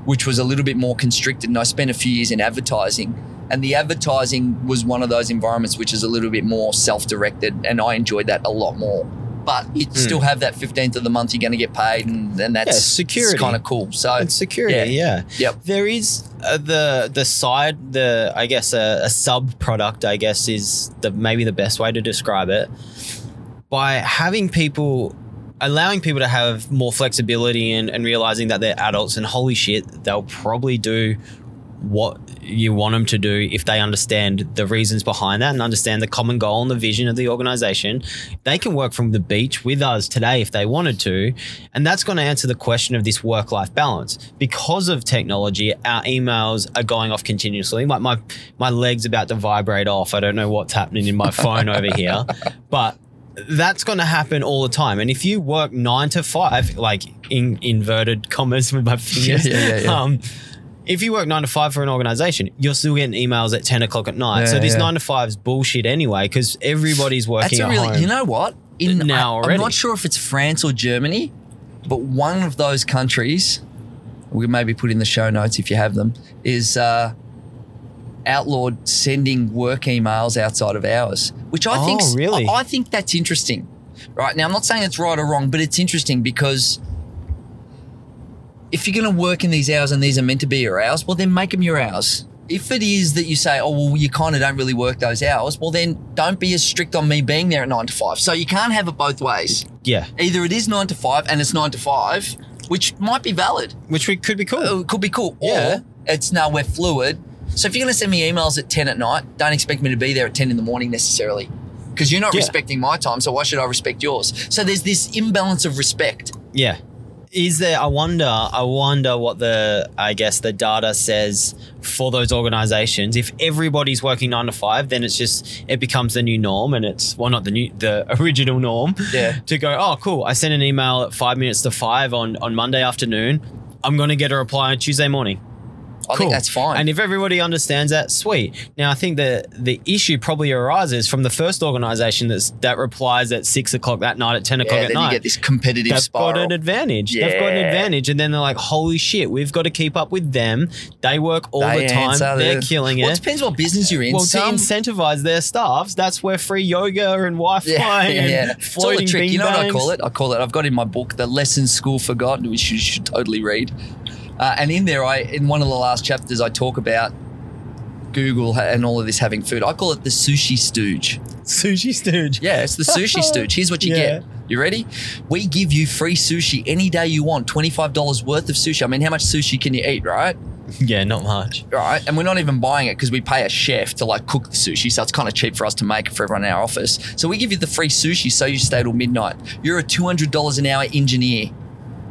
Speaker 2: which was a little bit more constricted. And I spent a few years in advertising. And the advertising was one of those environments which is a little bit more self-directed, and I enjoyed that a lot more. But you still have that fifteenth of the month you're going to get paid, and, and that's
Speaker 3: security.
Speaker 2: kind of cool. So
Speaker 3: And security, yeah.
Speaker 2: Yep.
Speaker 3: There is uh, the the side, the I guess a, a sub product. I guess is the maybe the best way to describe it. By having people, allowing people to have more flexibility and, and realizing that they're adults and holy shit, they'll probably do what you want them to do if they understand the reasons behind that and understand the common goal and the vision of the organization. They can work from the beach with us today if they wanted to. And that's going to answer the question of this work life balance. Because of technology, our emails are going off continuously. My, my, my leg's about to vibrate off. I don't know what's happening in my phone over here, but that's going to happen all the time. And if you work nine to five, like in inverted commas with my fingers,
Speaker 2: Yeah, yeah, yeah, yeah.
Speaker 3: Um, if you work nine to five for an organization, you're still getting emails at 10 o'clock at night. so this
Speaker 2: yeah.
Speaker 3: nine to five is bullshit anyway because everybody's working
Speaker 2: That's a really, you know what? In
Speaker 3: Now
Speaker 2: I,
Speaker 3: already.
Speaker 2: I'm not sure if it's France or Germany, but one of those countries, we maybe put in the show notes if you have them, is uh, outlawed sending work emails outside of hours, which I
Speaker 3: Oh,
Speaker 2: think
Speaker 3: really?
Speaker 2: I, I think that's interesting. Right now, I'm not saying it's right or wrong, but it's interesting because if you're going to work in these hours and these are meant to be your hours, well, then make them your hours. If it is that you say, oh, well, you kind of don't really work those hours, well, then don't be as strict on me being there at nine to five. So you can't have it both ways.
Speaker 3: yeah,
Speaker 2: Either it is nine to five and it's nine to five, which might be valid.
Speaker 3: which we could be cool.
Speaker 2: Uh, It could be cool.
Speaker 3: Yeah.
Speaker 2: Or it's now we're fluid. So if you're going to send me emails at 10 at night, don't expect me to be there at 10 in the morning necessarily. Because you're not
Speaker 3: Yeah.
Speaker 2: respecting my time, so why should I respect yours? So there's this imbalance of respect.
Speaker 3: Yeah. Is there, I wonder, I wonder what the, I guess, the data says for those organizations. If everybody's working nine to five, then it's just, it becomes the new norm and it's, well, not the new, the original norm.
Speaker 2: Yeah.
Speaker 3: To go, oh, cool. I sent an email at five minutes to five on, on Monday afternoon. I'm going to get a reply on Tuesday morning.
Speaker 2: I think that's fine.
Speaker 3: And if everybody understands that, sweet. Now, I think the the issue probably arises from the first organization that's that replies at six o'clock that night at ten o'clock
Speaker 2: yeah,
Speaker 3: at
Speaker 2: then
Speaker 3: night
Speaker 2: you get this competitive
Speaker 3: they've
Speaker 2: spiral.
Speaker 3: got an advantage. They've got an advantage, and then they're like, "Holy shit, we've got to keep up with them. They work all
Speaker 2: They
Speaker 3: the time. They're
Speaker 2: the-
Speaker 3: killing
Speaker 2: Well,
Speaker 3: it."
Speaker 2: it depends what business you're in.
Speaker 3: well,
Speaker 2: Some-
Speaker 3: to incentivize their staffs, that's where free yoga and Wi-Fi
Speaker 2: yeah, yeah,
Speaker 3: and
Speaker 2: yeah. It's all a
Speaker 3: floating
Speaker 2: trick. You know what I call it? I call it. I've got in my book the lessons school forgot, which you should totally read. Uh, and in there, I in one of the last chapters, I talk about Google and all of this having food. I call it the sushi stooge.
Speaker 3: Sushi stooge.
Speaker 2: Yeah, it's the sushi stooge. Here's what you
Speaker 3: Yeah.
Speaker 2: get. You ready? We give you free sushi any day you want. Twenty five dollars worth of sushi. I mean, how much sushi can you eat, right?
Speaker 3: Yeah, not much.
Speaker 2: right? And we're not even buying it because we pay a chef to like cook the sushi, so it's kind of cheap for us to make it for everyone in our office. So we give you the free sushi, so you stay till midnight. You're a two hundred dollars an hour engineer.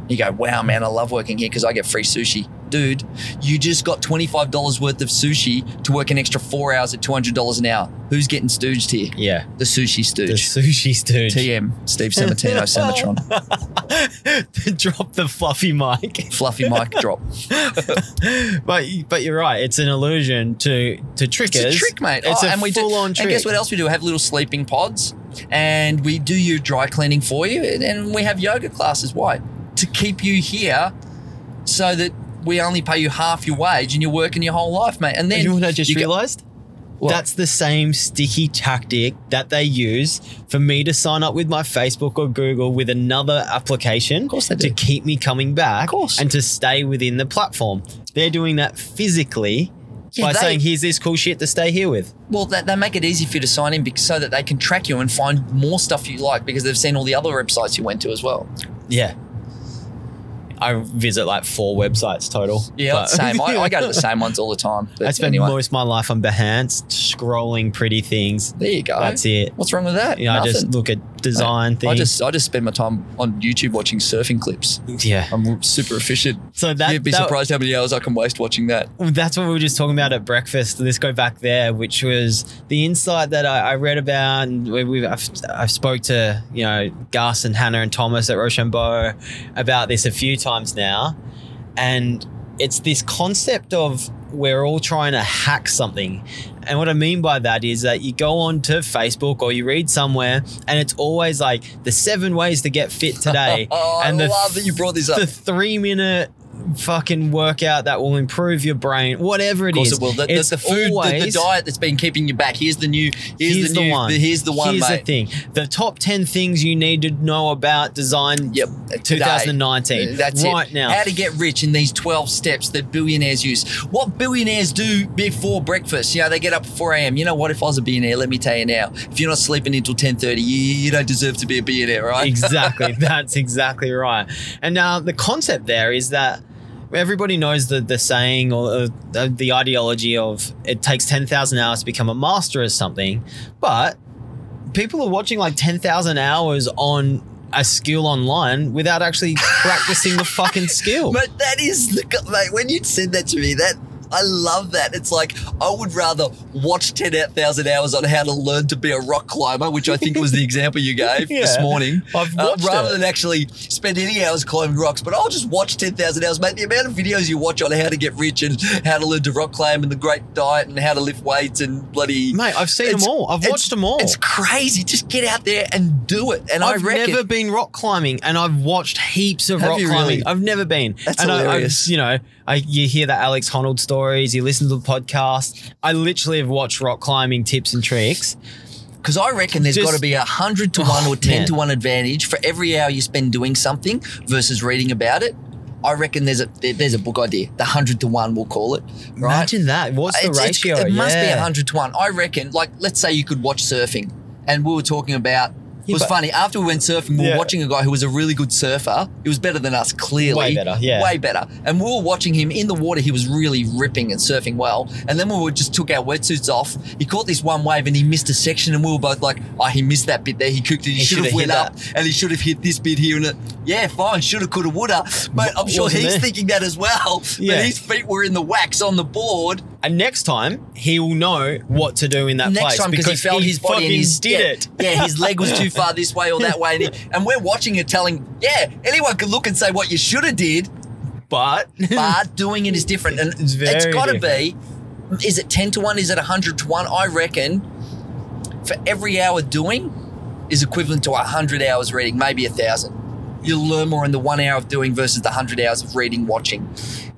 Speaker 2: You go, wow, man, I love working here because I get free sushi. Dude, you just got $25 worth of sushi to work an extra four hours at $200 an hour. Who's getting stooged here?
Speaker 3: Yeah,
Speaker 2: The sushi
Speaker 3: the sushi stooge.
Speaker 2: TM, Steve Sammartino, Sematron.
Speaker 3: Drop the fluffy mic.
Speaker 2: Fluffy mic drop.
Speaker 3: but but you're right. It's an illusion to to trickers.
Speaker 2: It's a trick, mate.
Speaker 3: Oh, it's
Speaker 2: Oh,
Speaker 3: a
Speaker 2: and we do-
Speaker 3: full on trick.
Speaker 2: And guess what else we do? We have little sleeping pods, and we do your dry cleaning for you, and we have yoga classes. Why? To keep you here, so that we only pay you half your wage, and you're working your whole life, mate. And then
Speaker 3: you know what I just realized?
Speaker 2: What?
Speaker 3: That's the same sticky tactic that they use for me to sign up with my Facebook or Google with another application
Speaker 2: they
Speaker 3: to
Speaker 2: do.
Speaker 3: keep me coming back and to stay within the platform. They're doing that physically
Speaker 2: Yeah,
Speaker 3: by
Speaker 2: they-
Speaker 3: saying, here's this cool shit to stay here with.
Speaker 2: Well, that, they make it easy for you to sign in because, so that they can track you and find more stuff you like because they've seen all the other websites you went to as well.
Speaker 3: Yeah. I visit like four websites total.
Speaker 2: Yeah, same. I, I go to the same ones all the time.
Speaker 3: I spend
Speaker 2: anyway,
Speaker 3: most of my life on Behance scrolling pretty things.
Speaker 2: there you go.
Speaker 3: That's it.
Speaker 2: What's wrong with that?
Speaker 3: You know, I just look at design
Speaker 2: thing.
Speaker 3: I
Speaker 2: just I just spend my time on YouTube watching surfing clips.
Speaker 3: yeah.
Speaker 2: I'm super efficient.
Speaker 3: So that,
Speaker 2: You'd be
Speaker 3: that-
Speaker 2: surprised how many hours I can waste watching that.
Speaker 3: that's what we were just talking about at breakfast. Let's go back there, which was the insight that I, I read about, and we, we've I've, I've spoke to you know Gus and Hannah and Thomas at Rochambeau about this a few times now, and it's this concept of we're all trying to hack something. And what I mean by that is that you go on to Facebook or you read somewhere and it's always like the seven ways to get fit today.
Speaker 2: Oh, I
Speaker 3: and the
Speaker 2: love that you brought this up.
Speaker 3: the three minute fucking workout that will improve your brain, whatever it
Speaker 2: Of course
Speaker 3: is.
Speaker 2: it will. The,
Speaker 3: it's
Speaker 2: the food, the, the diet that's been keeping you back. Here's the new. Here's,
Speaker 3: Here's
Speaker 2: the, new.
Speaker 3: one.
Speaker 2: here's the one,
Speaker 3: Here's
Speaker 2: mate.
Speaker 3: the thing: the top ten things you need to know about design.
Speaker 2: Yep.
Speaker 3: 2019.
Speaker 2: Uh, that's
Speaker 3: right
Speaker 2: it.
Speaker 3: now.
Speaker 2: How to get rich in these 12 steps that billionaires use. What billionaires do before breakfast. You know, they get up at 4 a.m. You know what? If I was a billionaire, let me tell you now, if you're not sleeping until 10.30, you, you don't deserve to be a billionaire, right?
Speaker 3: exactly. That's exactly right. And now the concept there is that everybody knows the, the saying or uh, the, the ideology of it takes 10,000 hours to become a master of something, but people are watching like 10,000 hours on a skill online without actually practicing the fucking skill.
Speaker 2: But that is the mate. When you said that to me, that I love that. It's like I would rather watch ten thousand hours on how to learn to be a rock climber, which I think was the example you gave this morning.
Speaker 3: I've
Speaker 2: uh, rather
Speaker 3: it.
Speaker 2: than actually spend any hours climbing rocks. But I'll just watch ten thousand hours, mate. The amount of videos you watch on how to get rich and how to learn to rock climb and the great diet and how to lift weights and bloody.
Speaker 3: Mate, I've seen them all. I've watched them all.
Speaker 2: It's crazy. Just get out there and do it. And
Speaker 3: I've
Speaker 2: reckon
Speaker 3: never been rock climbing, and I've watched heaps of rock climbing.
Speaker 2: really?
Speaker 3: I've never been.
Speaker 2: That's
Speaker 3: and
Speaker 2: hilarious.
Speaker 3: I, you know, I, you hear the Alex Honnold stories, you listen to the podcast. I literally have watched rock climbing tips and tricks.
Speaker 2: Because I reckon there's
Speaker 3: Just-
Speaker 2: got to be a hundred to
Speaker 3: Oh,
Speaker 2: one or oh, ten
Speaker 3: man.
Speaker 2: to one advantage for every hour you spend doing something versus reading about it. I reckon there's a there- there's a book idea. The hundred to one, we'll call it. Right?
Speaker 3: Imagine that. What's the
Speaker 2: It's- it's-
Speaker 3: ratio?
Speaker 2: it must be
Speaker 3: Yeah.
Speaker 2: hundred to one. I reckon. Like, let's say you could watch surfing, and we were talking about. It
Speaker 3: Yeah,
Speaker 2: was funny. After we went surfing, we were
Speaker 3: Yeah.
Speaker 2: watching a guy who was a really good surfer. He was better than us, clearly.
Speaker 3: Way better, yeah.
Speaker 2: Way better. And we were watching him in the water. He was really ripping and surfing well. And then we were just took our wetsuits off. He caught this one wave and he missed a section. And we were both like, "Oh, he missed that bit there. He cooked it. He,
Speaker 3: He
Speaker 2: should have went
Speaker 3: hit
Speaker 2: up and he should have hit this bit here and it. Yeah, fine. Shoulda, coulda, woulda. But I'm sure
Speaker 3: Wasn't
Speaker 2: he's
Speaker 3: there.
Speaker 2: thinking that as well.
Speaker 3: Yeah.
Speaker 2: But his feet were in the wax on the board.
Speaker 3: And next time, he will know what to do in that
Speaker 2: next
Speaker 3: place
Speaker 2: time because he felt his body and his
Speaker 3: did
Speaker 2: yeah,
Speaker 3: it.
Speaker 2: Yeah, his leg was too far this way or that way, and, he- and we're watching it, telling, yeah, anyone could look and say what you should have did,
Speaker 3: But,
Speaker 2: but doing it is different, and
Speaker 3: It's
Speaker 2: it's got to be. Is it ten to one? Is it hundred to one? I reckon for every hour doing is equivalent to hundred hours reading, maybe a thousand. You'll learn more in the one hour of doing versus the hundred hours of reading, watching.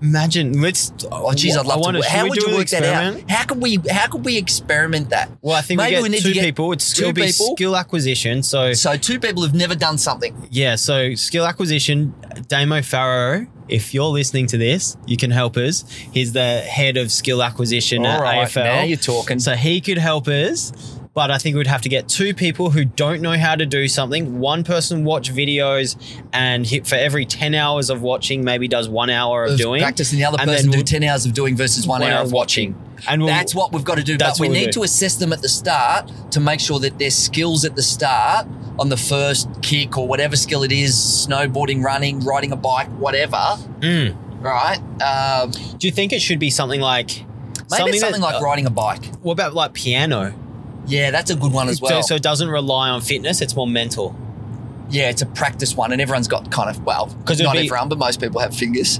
Speaker 3: imagine. Let's.
Speaker 2: Oh, geez, I'd love
Speaker 3: wanna-
Speaker 2: to. How would you work that out? How could we? How could we experiment that?
Speaker 3: Well, I think
Speaker 2: Maybe
Speaker 3: we
Speaker 2: we need to
Speaker 3: two
Speaker 2: get
Speaker 3: people. It's
Speaker 2: two people.
Speaker 3: skill acquisition. So
Speaker 2: So two people have never done something.
Speaker 3: Yeah, so skill acquisition, Damo Farrow. If you're listening to this, you can help us. He's the head of skill acquisition at AFL.
Speaker 2: now you're talking.
Speaker 3: So he could help us, but I think we'd have to get two people who don't know how to do something. One person watch videos and hit for every 10 hours of watching, maybe does one hour of
Speaker 2: of
Speaker 3: doing.
Speaker 2: practice, and the other
Speaker 3: and
Speaker 2: person do
Speaker 3: we'll-
Speaker 2: ten hours of doing versus one, hour of watching.
Speaker 3: And we'll,
Speaker 2: That's what we've got to do. But we need
Speaker 3: do.
Speaker 2: to assess them at the start to make sure that their skills at the start on the first kick or whatever skill it is, snowboarding, running, riding a bike, whatever.
Speaker 3: Mm.
Speaker 2: Right? Um,
Speaker 3: Do you think it should be something like
Speaker 2: maybe it's something
Speaker 3: that-
Speaker 2: like riding a bike.
Speaker 3: What about like piano?
Speaker 2: Yeah, that's a good one as well.
Speaker 3: So, so it doesn't rely on fitness; it's more mental.
Speaker 2: yeah, it's a practice one, and everyone's got kind of well, not
Speaker 3: be-
Speaker 2: everyone, but most people have fingers.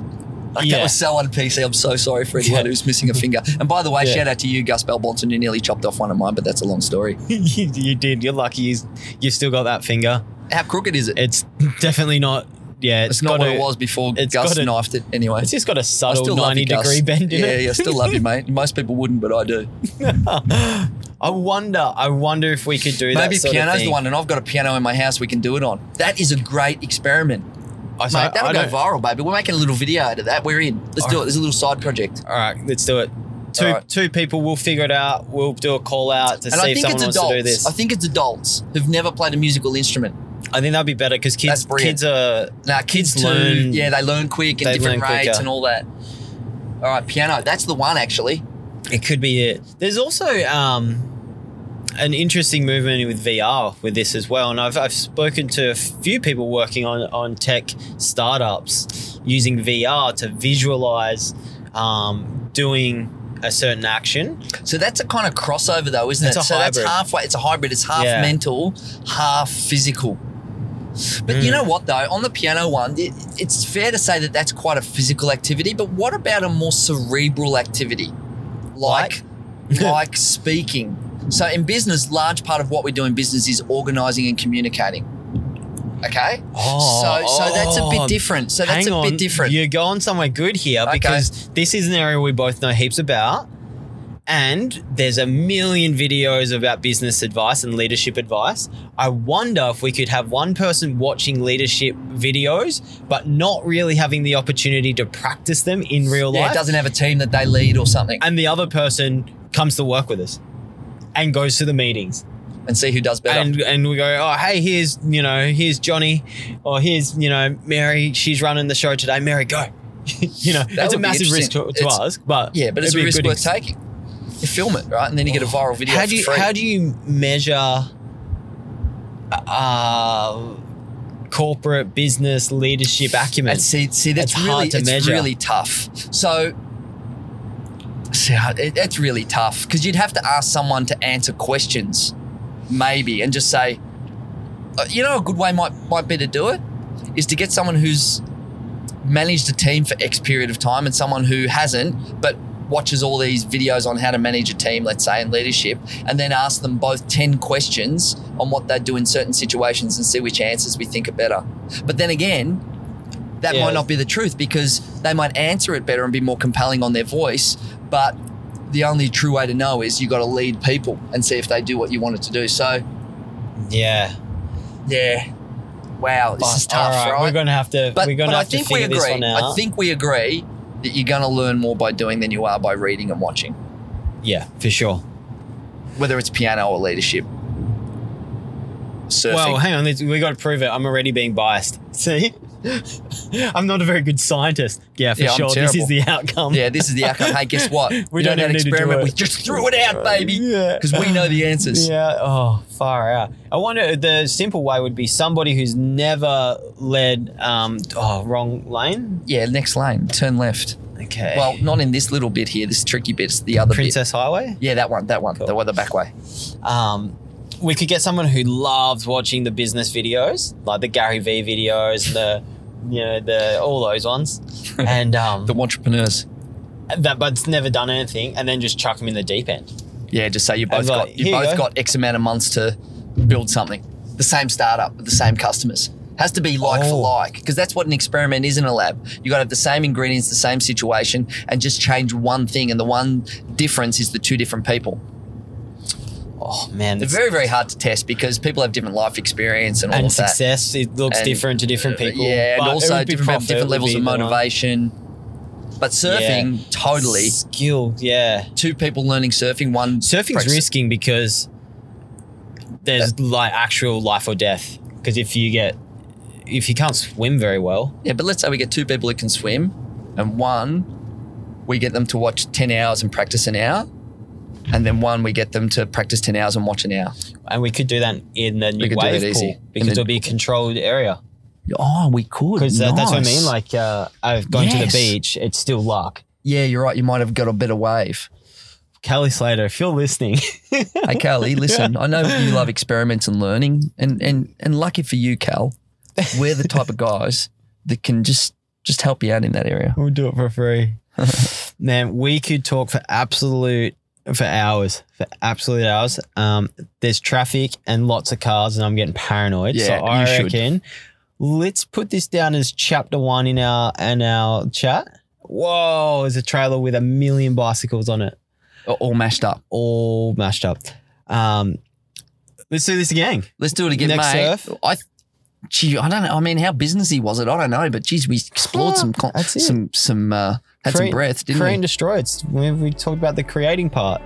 Speaker 2: Like
Speaker 3: Yeah.
Speaker 2: That was so PC. I'm so sorry for anyone
Speaker 3: Yeah.
Speaker 2: who's missing a finger. And by the way,
Speaker 3: Yeah.
Speaker 2: shout out to you, Gus Belbonton. You nearly chopped off one of mine, but that's a long story.
Speaker 3: you, you did. You're lucky. You you still got that finger.
Speaker 2: How crooked is it?
Speaker 3: It's definitely not. Yeah,
Speaker 2: It's
Speaker 3: it's
Speaker 2: not what
Speaker 3: a,
Speaker 2: it was before
Speaker 3: it's
Speaker 2: Gus
Speaker 3: a-
Speaker 2: knifed it. Anyway,
Speaker 3: It's just got a subtle ninety
Speaker 2: you,
Speaker 3: degree bend in
Speaker 2: yeah,
Speaker 3: it.
Speaker 2: yeah, I still love you, mate. Most people wouldn't, but I do.
Speaker 3: I wonder. I wonder if we could do that.
Speaker 2: Maybe
Speaker 3: sort of
Speaker 2: piano's
Speaker 3: thing.
Speaker 2: the one, and I've got a piano in my house we can do it on. That is a great experiment.
Speaker 3: I, so
Speaker 2: Mate, that'll
Speaker 3: I
Speaker 2: go
Speaker 3: don't-
Speaker 2: viral, baby. We're making a little video out of that. We're in. Let's do it. There's a little side project.
Speaker 3: All right, let's do it. Two
Speaker 2: All right.
Speaker 3: two people. We'll figure it out. We'll do a call out to
Speaker 2: And
Speaker 3: see
Speaker 2: I
Speaker 3: if
Speaker 2: think
Speaker 3: someone
Speaker 2: it's
Speaker 3: wants to do
Speaker 2: adults.
Speaker 3: this.
Speaker 2: I think it's adults who've never played a musical instrument.
Speaker 3: I think that'd be better because
Speaker 2: That's
Speaker 3: kids
Speaker 2: brilliant.
Speaker 3: kids are
Speaker 2: Now, kids,
Speaker 3: Kids
Speaker 2: too,
Speaker 3: learn-
Speaker 2: yeah, they learn quick and
Speaker 3: they
Speaker 2: different
Speaker 3: learn
Speaker 2: rates
Speaker 3: quicker.
Speaker 2: and all that. All right, piano. That's the one, actually.
Speaker 3: It could be it. There's also um, an interesting movement with VR with this as well, and I've, I've spoken to a few people working on on tech startups using VR to visualize um, doing a certain action.
Speaker 2: So that's a kind of crossover, though, isn't
Speaker 3: It's
Speaker 2: it? so
Speaker 3: hybrid.
Speaker 2: that's halfway. It's a hybrid. It's half
Speaker 3: Yeah.
Speaker 2: mental, half physical. But you
Speaker 3: Mm.
Speaker 2: know what, though? On the piano one, it, it's fair to say that that's quite a physical activity. But what about a more cerebral activity, like like speaking? So in business, large part of what we do in business is organizing and communicating. Okay.
Speaker 3: Oh,
Speaker 2: so so that's a
Speaker 3: oh,
Speaker 2: bit different. So that's a
Speaker 3: on,
Speaker 2: bit different.
Speaker 3: You're going somewhere good here
Speaker 2: Okay.
Speaker 3: because this is an area we both know heaps about. And there's a million videos about business advice and leadership advice. I wonder if we could have one person watching leadership videos, but not really having the opportunity to practice them in real
Speaker 2: yeah,
Speaker 3: life.
Speaker 2: it doesn't have a team that they lead or something,
Speaker 3: and the other person comes to work with us and goes to the meetings.
Speaker 2: and see who does better.
Speaker 3: and and we go, oh hey, here's you know here's Johnny, or here's you know Mary. She's running the show today. Mary, go. you know, it's a massive risk to, to ask, but
Speaker 2: yeah, but it's a risk worth
Speaker 3: ex-
Speaker 2: taking. You film it right, and then you get a viral video
Speaker 3: How do you how do you measure uh, corporate business leadership acumen?
Speaker 2: And see, see, that's
Speaker 3: It's
Speaker 2: really,
Speaker 3: hard to
Speaker 2: it's
Speaker 3: measure.
Speaker 2: really tough. So, see, it, it's really tough because you'd have to ask someone to answer questions, maybe, and just say, uh, you know, a good way might might be to do it is to get someone who's managed a team for X period of time and someone who hasn't, but watches all these videos on how to manage a team, let's say, in leadership, and then ask them both 10 questions on what they do in certain situations and see which answers we think are better. But then again, that
Speaker 3: Yeah.
Speaker 2: might not be the truth because they might answer it better and be more compelling on their voice. But the only true way to know is you've got to lead people and see if they do what you wanted to do. So,
Speaker 3: yeah,
Speaker 2: yeah. Wow, this is
Speaker 3: But,
Speaker 2: tough,
Speaker 3: all
Speaker 2: right?
Speaker 3: We're gonna have to.
Speaker 2: but
Speaker 3: we're gonna
Speaker 2: but I
Speaker 3: have to
Speaker 2: think we
Speaker 3: figure this
Speaker 2: agree.
Speaker 3: one out.
Speaker 2: I think we agree that you're going to learn more by doing than you are by reading and watching,
Speaker 3: yeah, for sure.
Speaker 2: whether it's piano or leadership. Surfing.
Speaker 3: Well, hang on. We got to prove it. I'm already being biased. See, I'm not a very good scientist. Yeah, for
Speaker 2: Yeah,
Speaker 3: sure. This is the outcome.
Speaker 2: yeah, this is the outcome. Hey, guess what?
Speaker 3: We
Speaker 2: You
Speaker 3: don't
Speaker 2: know
Speaker 3: even need to
Speaker 2: experiment. We just threw it out, baby,
Speaker 3: Yeah.
Speaker 2: because we know the answers.
Speaker 3: Yeah. Oh, far out. I wonder. The simple way would be somebody who's never led. Um. Oh, wrong lane.
Speaker 2: Yeah, next lane, turn left.
Speaker 3: Okay.
Speaker 2: Well, not in this little bit here. This tricky bit. It's the other
Speaker 3: Princes Highway.
Speaker 2: Yeah, that one. That one.
Speaker 3: Cool.
Speaker 2: The the back way.
Speaker 3: Um, we could get someone who loves watching the business videos, like the Gary V videos, and the you know the all those ones, and um,
Speaker 2: The entrepreneurs.
Speaker 3: that but's never done anything, and then just chuck them in the deep end.
Speaker 2: Yeah, just say you both
Speaker 3: like,
Speaker 2: got you
Speaker 3: here you
Speaker 2: both
Speaker 3: go.
Speaker 2: got X amount of months to build something. The same startup with the same customers. Has to be like
Speaker 3: Oh.
Speaker 2: for like because that's what an experiment is in a lab. You got to have the same ingredients, the same situation, and just change one thing. And the one difference is the two different people.
Speaker 3: Oh man,
Speaker 2: They're
Speaker 3: it's-
Speaker 2: very very hard to test because people have different life experience and all
Speaker 3: and
Speaker 2: of that.
Speaker 3: success it looks
Speaker 2: And,
Speaker 3: different to different
Speaker 2: Uh,
Speaker 3: people.
Speaker 2: Yeah, and also different, different levels of motivation. But surfing, totally.
Speaker 3: skill. Yeah,
Speaker 2: Two people learning surfing, one
Speaker 3: surfing's risking because there's like actual life or death. Because if you get if you can't swim very well,
Speaker 2: Yeah, but let's say we get two people who can swim, and one we get them to watch ten hours and practice an hour, and then one we get them to practice ten hours and watch an hour.
Speaker 3: and we could do that in the new
Speaker 2: could do
Speaker 3: wave
Speaker 2: it
Speaker 3: pool
Speaker 2: easy.
Speaker 3: because it'll be a controlled area.
Speaker 2: Oh, we could.
Speaker 3: Because that's what I mean. Like uh, I've gone to the beach, it's still luck.
Speaker 2: yeah, you're right. You might have got a better wave.
Speaker 3: Kelly Slater, if you're listening,
Speaker 2: Hey, Callie, listen. I know you love experiments and learning, and and and lucky for you, Cal, we're the type of guys that can just just help you out in that area.
Speaker 3: we'll do it for free. Man, we could talk for absolute for hours, for absolute hours. Um, there's traffic and lots of cars, and I'm getting paranoid. so
Speaker 2: Yeah,
Speaker 3: I
Speaker 2: you should.
Speaker 3: reckon let's put this down as chapter one in our in our chat. Whoa, there's a trailer with a million bicycles on it,
Speaker 2: All mashed up.
Speaker 3: all mashed up. Um, let's do this again.
Speaker 2: Let's do it again,
Speaker 3: Next
Speaker 2: mate.
Speaker 3: surf.
Speaker 2: I, gee, I don't know. I mean, how businessy was it? I don't know, but geez, we explored some, con-
Speaker 3: That's it.
Speaker 2: some, some, uh, had some breath, didn't
Speaker 3: create
Speaker 2: we?
Speaker 3: and destroy. We, we talked about the creating part.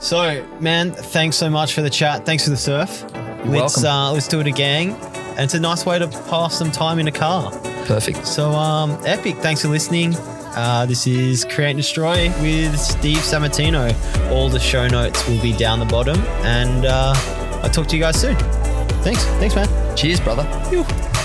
Speaker 3: So, man, thanks so much for the chat. Thanks for the surf. let's
Speaker 2: welcome.
Speaker 3: uh, let's do it again. And it's a nice way to pass some time in a car.
Speaker 2: Perfect.
Speaker 3: So, um, epic. Thanks for listening. Uh, this is Create and Destroy with Steve Sammartino. All the show notes will be down the bottom, and uh, I'll talk to you guys soon. Thanks. Thanks, man.
Speaker 2: Cheers, brother.
Speaker 3: Phew.